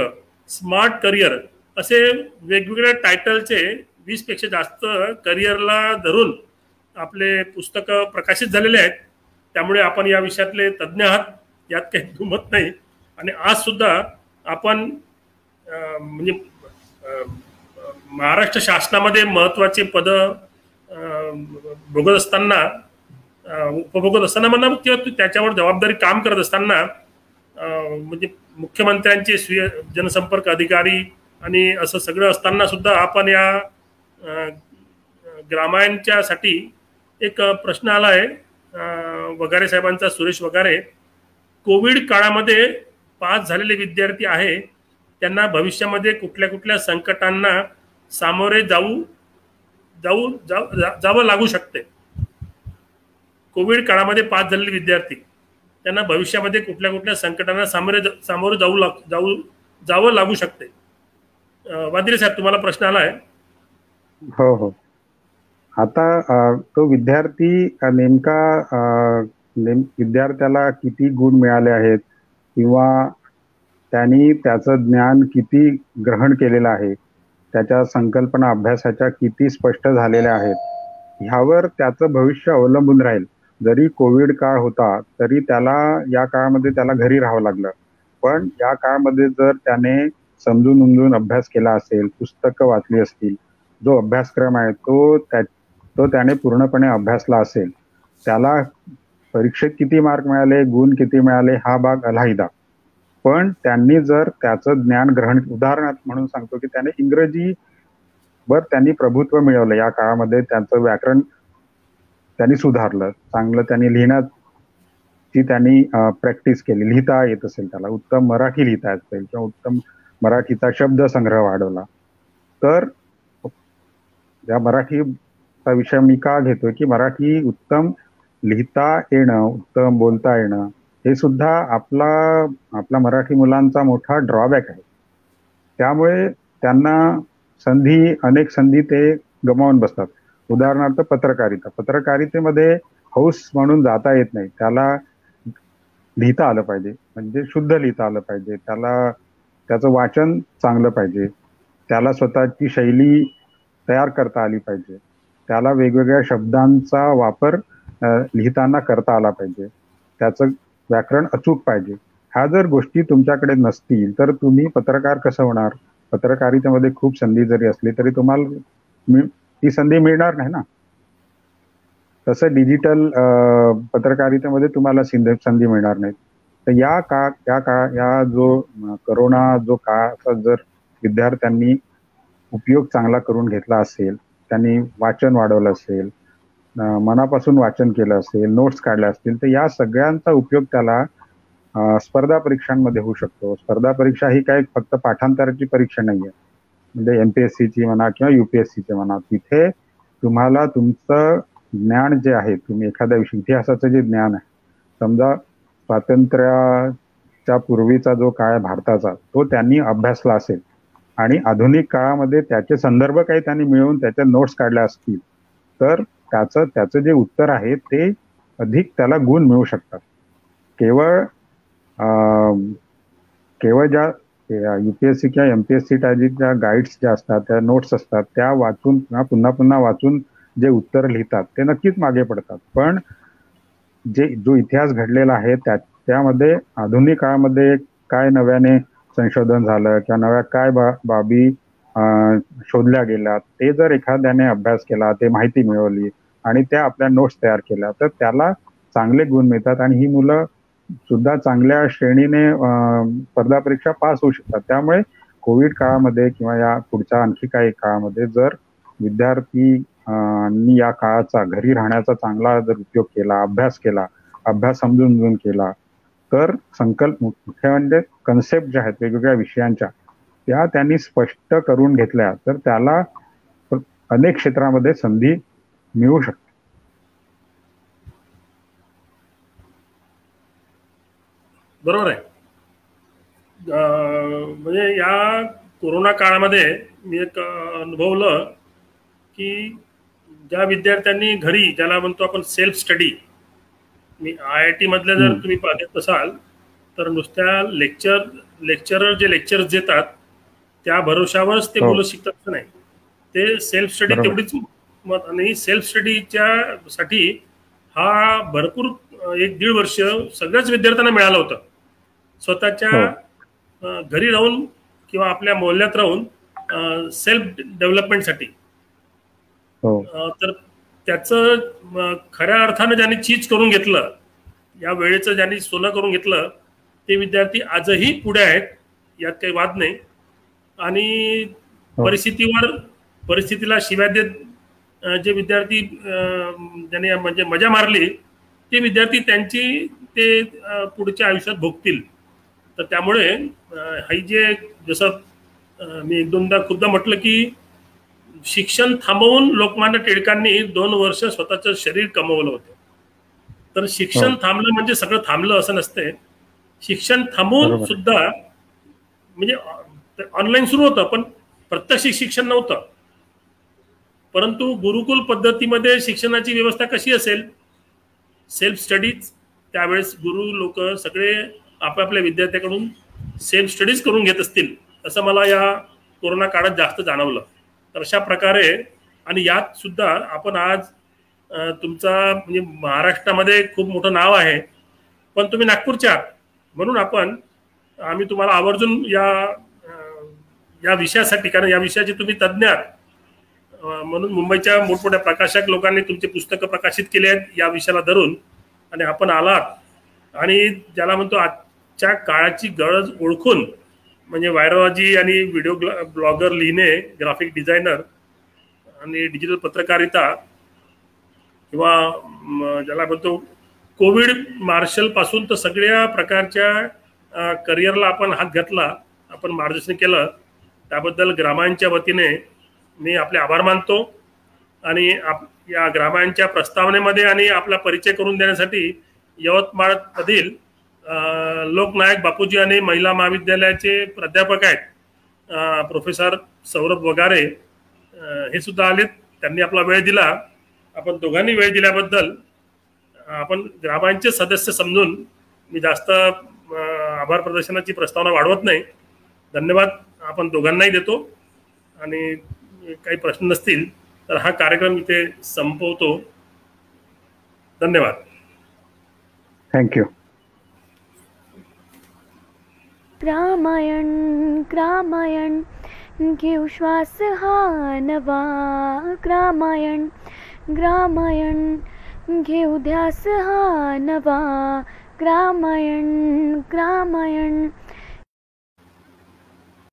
स्मार्ट करिअर असे वेगवेगळ्या टायटलचे वीसपेक्षा जास्त करिअरला धरून आपले पुस्तकं प्रकाशित झालेले आहेत. त्यामुळे आपण या विषयातले तज्ज्ञ आहात. यात काही दुमत नाही. आणि आज सुद्धा आपण म्हणजे महाराष्ट्र शासनामध्ये महत्त्वाचे पदं भोगत असताना उपभोगत असताना म्हणा किंवा त्याच्यावर जबाबदारी काम करत असताना म्हणजे मुख्यमंत्र्यांचे स्वीय जनसंपर्क अधिकारी आणि असं सगळं असताना सुद्धा आपण या ग्रामायणच्यासाठी एक प्रश्न आला आहे. वगारे साहेबांचा सुरेश वगारे कोविड काळामध्ये पास झालेले विद्यार्थी आहे. त्यांना भविष्यामध्ये कुठल्या कुठल्या संकटांना सामोरे जाऊ जाऊ जावं लागू शकते. कोविड काळामध्ये पास झालेले विद्यार्थी त्यांना भविष्यामध्ये कुठल्या कुठल्या संकटांना सामोरे सामोरे जाऊ लाग जाऊ जावं लागू शकते. वादिरे साहेब तुम्हाला प्रश्न आला आहे. हो हो. आता तो विद्यार्थी नेमका नेम विद्यार्थ्याला किती गुण मिळाले आहेत? किंवा त्यांनी त्याचं ज्ञान किती ग्रहण केलेलं आहे? त्याच्या संकल्पना अभ्यासाच्या किती स्पष्ट झालेल्या आहेत? ह्यावर त्याचं भविष्य अवलंबून राहील. जरी कोविड काळ होता तरी त्याला या काळामध्ये त्याला घरी राहावं लागलं. पण या काळामध्ये जर त्याने समजून उमजून अभ्यास केला असेल पुस्तकं वाचली असतील जो अभ्यासक्रम आहे तो त्या तो त्याने पूर्णपणे अभ्यासला असेल. त्याला परीक्षेत किती मार्क मिळाले गुण किती मिळाले हा भाग अलाहिदा पण त्यांनी जर त्याचं ज्ञान ग्रहण उदाहरणार्थ म्हणून सांगतो की त्याने इंग्रजी वर त्यांनी प्रभुत्व मिळवलं. या काळामध्ये त्यांचं व्याकरण त्यांनी सुधारलं. चांगलं त्यांनी लिहिण्याची त्यांनी प्रॅक्टिस केली. लिहिता येत असेल त्याला. उत्तम मराठी लिहिता येत असेल किंवा उत्तम मराठीचा शब्द संग्रह वाढवला. तर या मराठीचा विषय मी का घेतोय की मराठी उत्तम लिहिता येणं उत्तम बोलता येणं हे सुद्धा आपला आपला मराठी मुलांचा मोठा ड्रॉबॅक आहे. त्यामुळे त्यांना संधी अनेक संधी ते गमावून बसतात. उदाहरणार्थ पत्रकारिता. पत्रकारितेमध्ये हौस म्हणून जाता येत नाही. त्याला लिहिता आलं पाहिजे. म्हणजे शुद्ध लिहिता आलं पाहिजे. त्याला त्याचं वाचन चांगलं पाहिजे. त्याला स्वतःची शैली तयार करता आली पाहिजे. त्याला वेगवेगळ्या शब्दांचा वापर लिहिताना करता आला पाहिजे. त्याचं व्याकरण अचूक पाहिजे. ह्या जर गोष्टी तुमच्याकडे नसतील तर तुम्ही पत्रकार कसं होणार? पत्रकारितेमध्ये खूप संधी जरी असली तरी तुम्हाला ती संधी मिळणार नाही ना? तसं डिजिटल पत्रकारितेमध्ये तुम्हाला संधी मिळणार नाही तर या का या का या जो करोना जो काळाचा जर विद्यार्थ्यांनी उपयोग चांगला करून घेतला असेल त्यांनी वाचन वाढवलं असेल मनापासून वाचन केलं असेल नोट्स काढल्या असतील तर या सगळ्यांचा उपयोग त्याला स्पर्धा परीक्षांमध्ये होऊ शकतो. स्पर्धा परीक्षा ही काय फक्त पाठांतराची परीक्षा नाही आहे म्हणजे एमपीएससीची म्हणा किंवा युपीएससीची म्हणा तिथे तुम्हाला तुमचं ज्ञान जे आहे तुम्ही एखाद्या विषयी इतिहासाचं जे ज्ञान आहे समजा स्वातंत्र्याच्या पूर्वीचा जो काळ भारताचा तो त्यांनी अभ्यासला असेल. आणि आधुनिक काळामध्ये त्याचे संदर्भ काही त्यांनी मिळवून त्याच्या नोट्स काढल्या असतील तर त्याचं त्याचं जे उत्तर आहे ते अधिक त्याला गुण मिळू शकतात. केवळ केवळ ज्या युपीएससी किंवा एमपीएससी ज्या गाईड्स ज्या असतात त्या नोट्स असतात त्या वाचून किंवा पुन्हा पुन्हा वाचून जे उत्तर लिहितात ते नक्कीच मागे पडतात. पण जे जो इतिहास घडलेला आहे त्या त्यामध्ये आधुनिक काळामध्ये काय नव्याने संशोधन झालं किंवा नव्या काय बा बाबी शोधल्या गेल्या ते जर एखाद्याने अभ्यास केला ते माहिती मिळवली आणि त्या आपल्या नोट्स तयार केल्या तर त्याला चांगले गुण मिळतात आणि ही मुलं सुद्धा चांगल्या श्रेणीने स्पर्धा परीक्षा पास होऊ शकतात. त्यामुळे कोविड काळामध्ये किंवा या पुढच्या आणखी काही काळामध्ये जर विद्यार्थी नी या काळाचा घरी राहण्याचा चांगला जर उपयोग केला अभ्यास केला अभ्यास समजून समजून केला तर संकल्प मुख्य म्हणजे कन्सेप्ट ज्या आहेत वेगवेगळ्या विषयांच्या त्या त्यांनी स्पष्ट करून घेतल्या तर त्याला अनेक क्षेत्रामध्ये संधी मिळू शकते बरोबर आहे म्हणजे या कोरोना काळामध्ये मी एक अनुभवलं की ज्या विद्यार्थ्यांनी घरी ज्याला म्हणतो आपण सेल्फ स्टडी मी आय आय टी मधले जर. तुम्ही पाहत असाल तर नुसत्या लेक्चर लेक्चरर जे लेक्चर्स देतात त्या भरोशावरच ते हो. मुलं शिकतात नाही ते सेल्फ स्टडी. तेवढीच मत आणि सेल्फ स्टडीच्या साठी हा भरपूर एक दीड वर्ष सगळ्याच विद्यार्थ्यांना मिळालं होतं स्वतःच्या हो. घरी राहून किंवा आपल्या मोहल्ल्यात राहून सेल्फ डेव्हलपमेंटसाठी हो तर त्याचं खऱ्या अर्थानं ज्यांनी चीज करून घेतलं या वेळेचं ज्यांनी सोनं करून घेतलं ते विद्यार्थी आजही पुढे आहेत यात काही वाद नाही आणि हो. परिस्थितीवर परिस्थितीला शिव्या देत जे विद्यार्थी ज्यांनी म्हणजे मजा मारली ते विद्यार्थी त्यांची ते पुढच्या आयुष्यात भोगतील तर त्यामुळे अं, ही जे जसं मी एक दोनदा खूपदा म्हटलं की शिक्षण थांबवून लोकमान्य टिळकांनी दोन वर्ष स्वतःचं शरीर कमवलं होतं तर शिक्षण हो. थांबलं म्हणजे सगळं थांबलं असं नसते शिक्षण थांबवून. सुद्धा म्हणजे ऑनलाईन सुरू होतं पण प्रत्यक्ष शिक्षण नव्हतं. परंतु गुरुकुल पद्धतीमध्ये शिक्षणाची व्यवस्था कशी असेल? सेल्फ स्टडीज त्यावेळेस गुरु लोक सगळे आपापल्या विद्यार्थ्याकडून सेल्फ स्टडीज करून घेत असतील असं मला या कोरोना काळात जास्त जाणवलं. तर अशा प्रकारे आणि यात सुद्धा आपण आज तुमचा म्हणजे महाराष्ट्रामध्ये खूप मोठं नाव आहे. पण तुम्ही नागपूरचे आहात. म्हणून आपण आम्ही तुम्हाला आवर्जून या या विषयासाठी कारण या विषयाचे तुम्ही तज्ज्ञ आहात. म्हणून मुंबईच्या मोठमोठ्या प्रकाशक लोकांनी तुमची पुस्तकं प्रकाशित केली आहेत या विषयाला धरून आणि आपण आलात. आणि ज्याला म्हणतो आजच्या काळाची गरज ओळखून म्हणजे व्हायरोलॉजी आणि व्हिडिओ ब्लॉगर लिहिणे ग्राफिक डिझायनर आणि डिजिटल पत्रकारिता किंवा ज्याला म्हणतो कोविड मार्शलपासून तर सगळ्या प्रकारच्या करिअरला आपण हात घातला आपण मार्गदर्शन केलं त्याबद्दल ग्रामांच्या वतीने मी आपले आभार मानतो. आणि आप या ग्रामांच्या प्रस्तावनेमध्ये आणि आपला परिचय करून देण्यासाठी यवतमाळमधील लोकनायक बापूजी आणि महिला महाविद्यालयाचे प्राध्यापक आहेत प्रोफेसर सौरभ वगारे हे सुद्धा आलेत. त्यांनी आपला वेळ दिला. आपण दोघांनी वेळ दिल्याबद्दल आपण ग्रामांचे सदस्य समजून मी जास्त आभार प्रदर्शनाची प्रस्तावना वाढवत नाही. धन्यवाद आपण दोघांनाही देतो. आणि काही प्रश्न नसतील तर हा कार्यक्रम इथे संपवतो. धन्यवाद. थँक्यू रामायण ग्रामायण घेऊ श्वास हा नवा. ग्रामायण ग्रामायण घेऊ ध्यास हा नवा. ग्रामायण ग्रामायण.